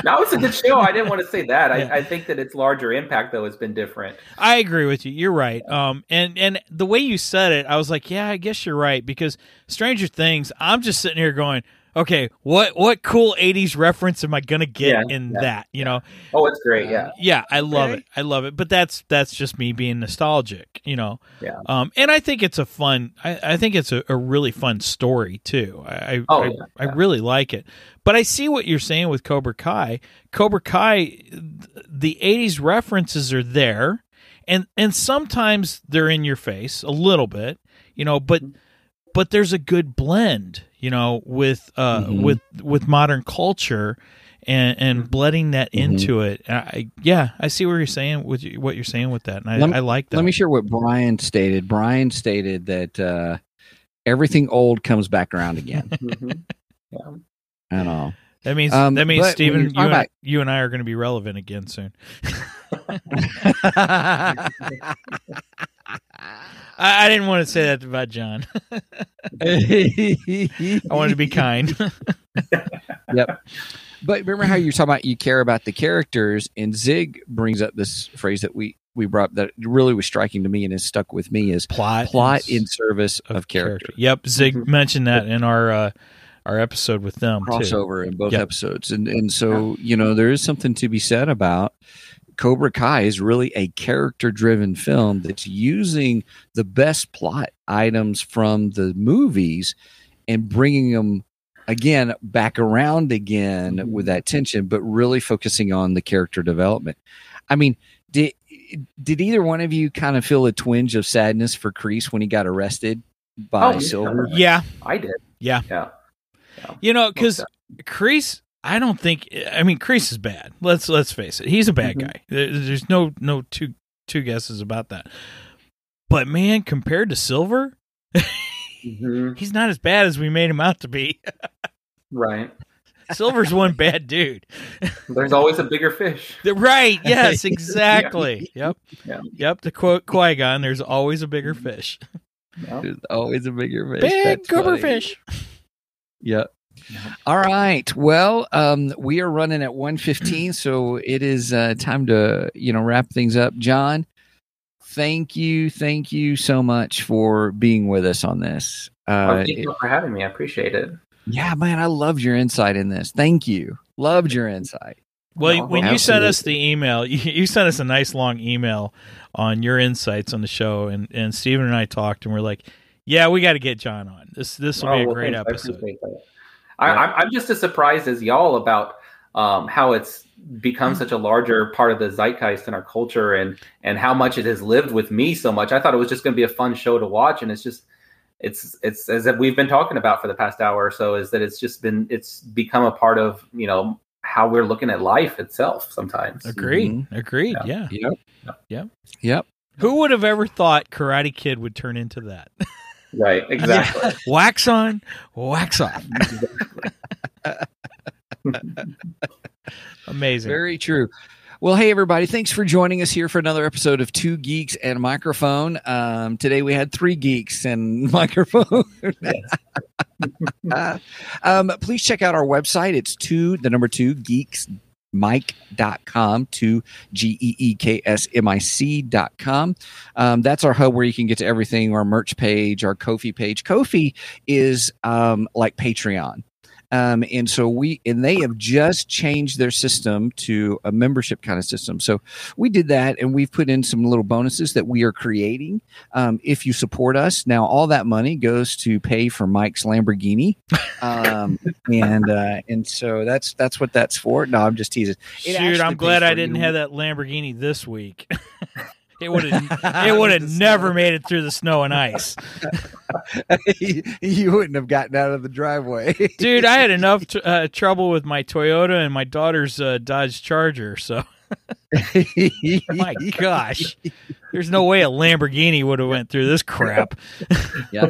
Speaker 3: no it's a good show i didn't want to say that
Speaker 2: Yeah.
Speaker 3: I, I think that its larger impact though has been different
Speaker 2: I agree with you. You're right. Um, and and the way you said it, I was like, yeah, I guess you're right because Stranger Things. I'm just sitting here going, okay, what what cool '80s reference am I gonna get
Speaker 3: Yeah,
Speaker 2: in
Speaker 3: yeah,
Speaker 2: that? You know,
Speaker 3: oh it's great yeah
Speaker 2: yeah, I love
Speaker 1: Okay.
Speaker 2: it. I love it. But that's that's just me being nostalgic, you know.
Speaker 3: Yeah.
Speaker 2: Um, and I think it's a fun. I, I think it's a, a really fun story too. I I,
Speaker 3: Oh,
Speaker 2: I,
Speaker 3: yeah,
Speaker 2: I really like it. But I see what you're saying with Cobra Kai. Cobra Kai, the '80s references are there, and and sometimes they're in your face a little bit, you know. But but there's a good blend, you know, with uh
Speaker 1: Mhm.
Speaker 2: with with modern culture and and blending that
Speaker 1: Mhm.
Speaker 2: into it. I, yeah, I see what you're saying with you, what you're saying with that, and I,
Speaker 1: Let me-
Speaker 2: I like that.
Speaker 1: Let me share what Brian stated. Brian stated that uh, everything old comes back around again.
Speaker 3: Mhm. yeah.
Speaker 1: and all.
Speaker 2: that means
Speaker 1: um,
Speaker 2: that means Stephen,
Speaker 1: you're
Speaker 2: you
Speaker 1: talking
Speaker 2: and,
Speaker 1: about-
Speaker 2: you and I are going to be relevant again soon. *laughs* *laughs* I, I didn't want to say that about John. *laughs* *laughs* I wanted to be kind. *laughs* Yep.
Speaker 1: But remember how you're talking about you care about the characters, and Zig brings up this phrase that we we brought up that really was striking to me and has stuck with me is
Speaker 2: Plot,
Speaker 1: plot in service of, character.
Speaker 2: Yep, Zig
Speaker 3: Mhm.
Speaker 2: mentioned that in our uh, our episode with them too.
Speaker 1: crossover in both
Speaker 2: Yep.
Speaker 1: episodes, and and so you know there is something to be said about Cobra Kai is really a character driven film that's using the best plot items from the movies and bringing them again back around again
Speaker 3: Mhm.
Speaker 1: with that tension, but really focusing on the character development. I mean, did did either one of you kind of feel a twinge of sadness for Kreese when he got arrested by
Speaker 3: Oh, yeah.
Speaker 1: Silver?
Speaker 2: Yeah,
Speaker 3: I did.
Speaker 2: Yeah.
Speaker 3: Yeah.
Speaker 2: you know, because
Speaker 3: Most
Speaker 2: Kreese, I don't think. I mean, Kreese is bad. Let's let's face it. He's a bad
Speaker 3: Mhm.
Speaker 2: guy. There's no no two two guesses about that. But man, compared to Silver,
Speaker 3: Mhm. *laughs*
Speaker 2: he's not as bad as we made him out to be.
Speaker 3: Right.
Speaker 2: Silver's one bad *laughs* dude.
Speaker 3: There's always a bigger fish.
Speaker 2: Right? *laughs* Yes, exactly. Yep.
Speaker 3: Yeah.
Speaker 2: Yep. To quote Qui Gon, "There's always a bigger fish.
Speaker 3: Yeah.
Speaker 1: There's always a bigger fish.
Speaker 2: Big
Speaker 1: That's
Speaker 2: Cooper
Speaker 1: funny.
Speaker 2: fish."
Speaker 1: Yep.
Speaker 3: Yeah.
Speaker 1: All right. Well, um, we are running at 115, so it is uh, time to, you know, wrap things up. John, thank you. Thank you so much for being with us on this.
Speaker 3: Oh,
Speaker 1: Uh,
Speaker 3: thank you for having me. I appreciate it.
Speaker 1: yeah, man, I loved your insight in this. Thank you. Loved your insight.
Speaker 2: Well,
Speaker 3: No,
Speaker 2: when you sent us the email, you, *laughs* you sent us a nice long email on your insights on the show, and and Stephen and I talked, and we're like, "Yeah, we got to get John on. This this will be
Speaker 3: Oh,
Speaker 2: a
Speaker 3: well,
Speaker 2: great
Speaker 3: thanks. I
Speaker 2: episode."
Speaker 3: Appreciate that. I, I'm, I'm just as surprised as y'all about um, how it's become such a larger part of the zeitgeist in our culture and and how much it has lived with me so much. I thought it was just going to be a fun show to watch, and it's just it's it's as if we've been talking about for the past hour or so. Is that it's just been it's become a part of you know how we're looking at life itself sometimes.
Speaker 2: Agreed. Agreed. Yeah.
Speaker 1: Yep.
Speaker 2: Yep.
Speaker 1: Yep.
Speaker 2: Who would have ever thought Karate Kid would turn into that? *laughs*
Speaker 3: Right. Exactly. *laughs*
Speaker 2: wax on, wax off. *laughs* Amazing.
Speaker 1: Very true. Well, hey, everybody. Thanks for joining us here for another episode of Two Geeks and a Microphone. Um, today we had three geeks and *laughs* microphone. um, please check out our website. It's two, the number two, geeks. Mike.com to G E E K S M I C.com. Um, that's our hub where you can get to everything our merch page, our Kofi page. Kofi is um, like Patreon. Um, and so we and they have just changed their system to a membership kind of system. So we did that, and we've put in some little bonuses that we are creating. Um, if you support us, now all that money goes to pay for Mike's Lamborghini, um, *laughs* and uh, and so that's that's what that's for. No, I'm just teasing. It
Speaker 2: Shoot, I'm glad I didn't
Speaker 1: you.
Speaker 2: have that Lamborghini this week. *laughs* it would have *laughs* it would have never made it through the snow and ice. *laughs*
Speaker 1: you wouldn't have gotten out of the driveway, *laughs*
Speaker 2: Dude, I had enough tr- uh, trouble with my Toyota and my daughter's uh, Dodge Charger, so my gosh. There's no way a Lamborghini would have went through this crap.
Speaker 1: yeah.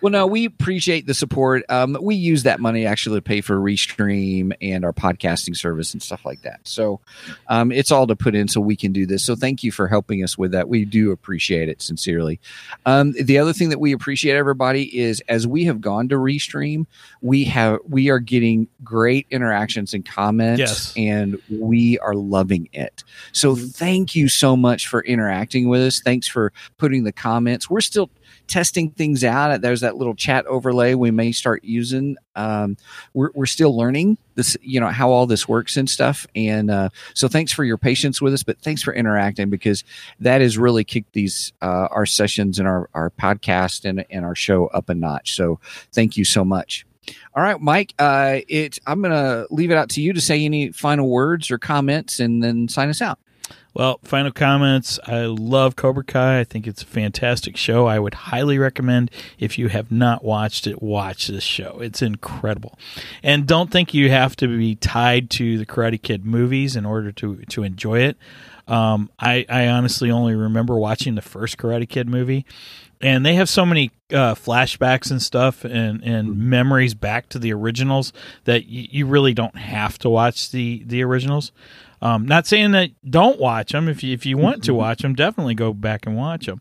Speaker 1: Well, no, we appreciate the support. Um, we use that money actually to pay for Restream and our podcasting service and stuff like that. So um, it's all to put in so we can do this. So thank you for helping us with that. We do appreciate it sincerely. Um, the other thing that we appreciate, everybody, is as we have gone to Restream, we have we are getting great interactions and comments,
Speaker 2: Yes.
Speaker 1: and we are loving it. So thank you so much for interacting with us. Thanks for putting the comments. We're still testing things out. There's that little chat overlay we may start using. Um, we're, we're still learning this, you know, how all this works and stuff. And uh, so thanks for your patience with us, but thanks for interacting because that has really kicked these uh, our sessions and our, our podcast and, and our show up a notch. So thank you so much. All right, Mike. Uh, it. I'm gonna leave it out to you to say any final words or comments, and then sign us out.
Speaker 2: Well, final comments. I love Cobra Kai. I think it's a fantastic show. I would highly recommend if you have not watched it, watch this show. It's incredible. And don't think you have to be tied to the Karate Kid movies in order to to enjoy it. Um, I, I honestly only remember watching the first Karate Kid movie, and they have so many uh, flashbacks and stuff and, and memories back to the originals that y- you really don't have to watch the the originals. Um, not saying that don't watch them. If you, if you want to watch them, definitely go back and watch them.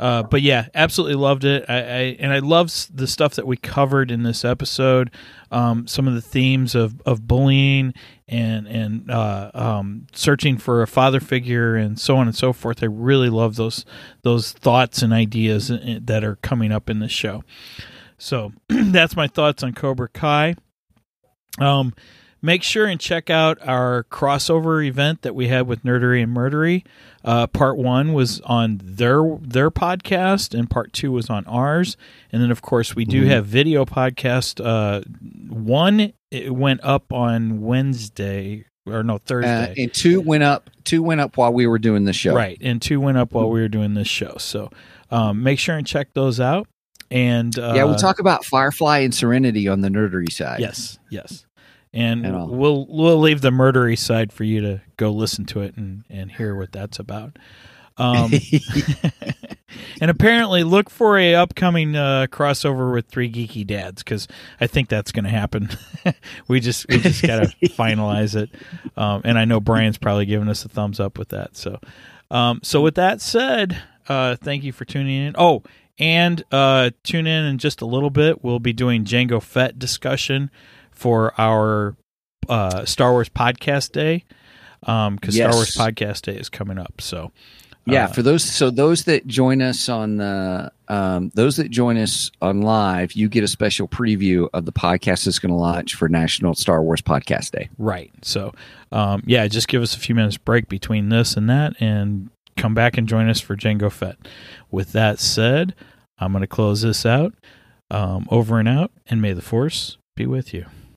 Speaker 2: Uh, but yeah, absolutely loved it. I, I and I love the stuff that we covered in this episode. Um, some of the themes of, of bullying and and uh, um, searching for a father figure and so on and so forth. I really love those those thoughts and ideas that are coming up in this show. So *clears throat* that's my thoughts on Cobra Kai. Um, make sure and check out our crossover event that we had with Nerdery and Murdery. Uh, part one was on their their podcast, and part two was on ours. And then, of course, we do have video podcast. Uh, one it went up on Wednesday or no
Speaker 1: Uh,
Speaker 2: Thursday,
Speaker 1: and two went up. Two went up while we were doing the show.
Speaker 2: right? And two went up while we were doing this show. So um, make sure and check those out. And uh,
Speaker 1: yeah, we'll talk about Firefly and Serenity on the nerdery side.
Speaker 2: Yes, yes. And we'll we'll leave the murdery side for you to go listen to it and, and hear what that's about. Um, *laughs* *laughs* and apparently, look for a upcoming uh, crossover with Three Geeky Dads because I think that's going to happen. *laughs* we just we just got to finalize it, um, and I know Brian's probably giving us a thumbs up with that. So, um, so with that said, uh, thank you for tuning in. Oh, and uh, tune in in just a little bit. We'll be doing Jango Fett discussion for our uh, Star Wars podcast day because Star
Speaker 1: Yes.
Speaker 2: Wars podcast day is coming up. So
Speaker 1: Yeah,
Speaker 2: uh,
Speaker 1: for those so those that join us on the um, those that join us on live, you get a special preview of the podcast that's going to launch for National Star Wars Podcast Day.
Speaker 2: Right. So, um, yeah, just give us a few minutes break between this and that, and come back and join us for Jango Fett. With that said, I'm going to close this out. Um, over and out, and may the Force be with you.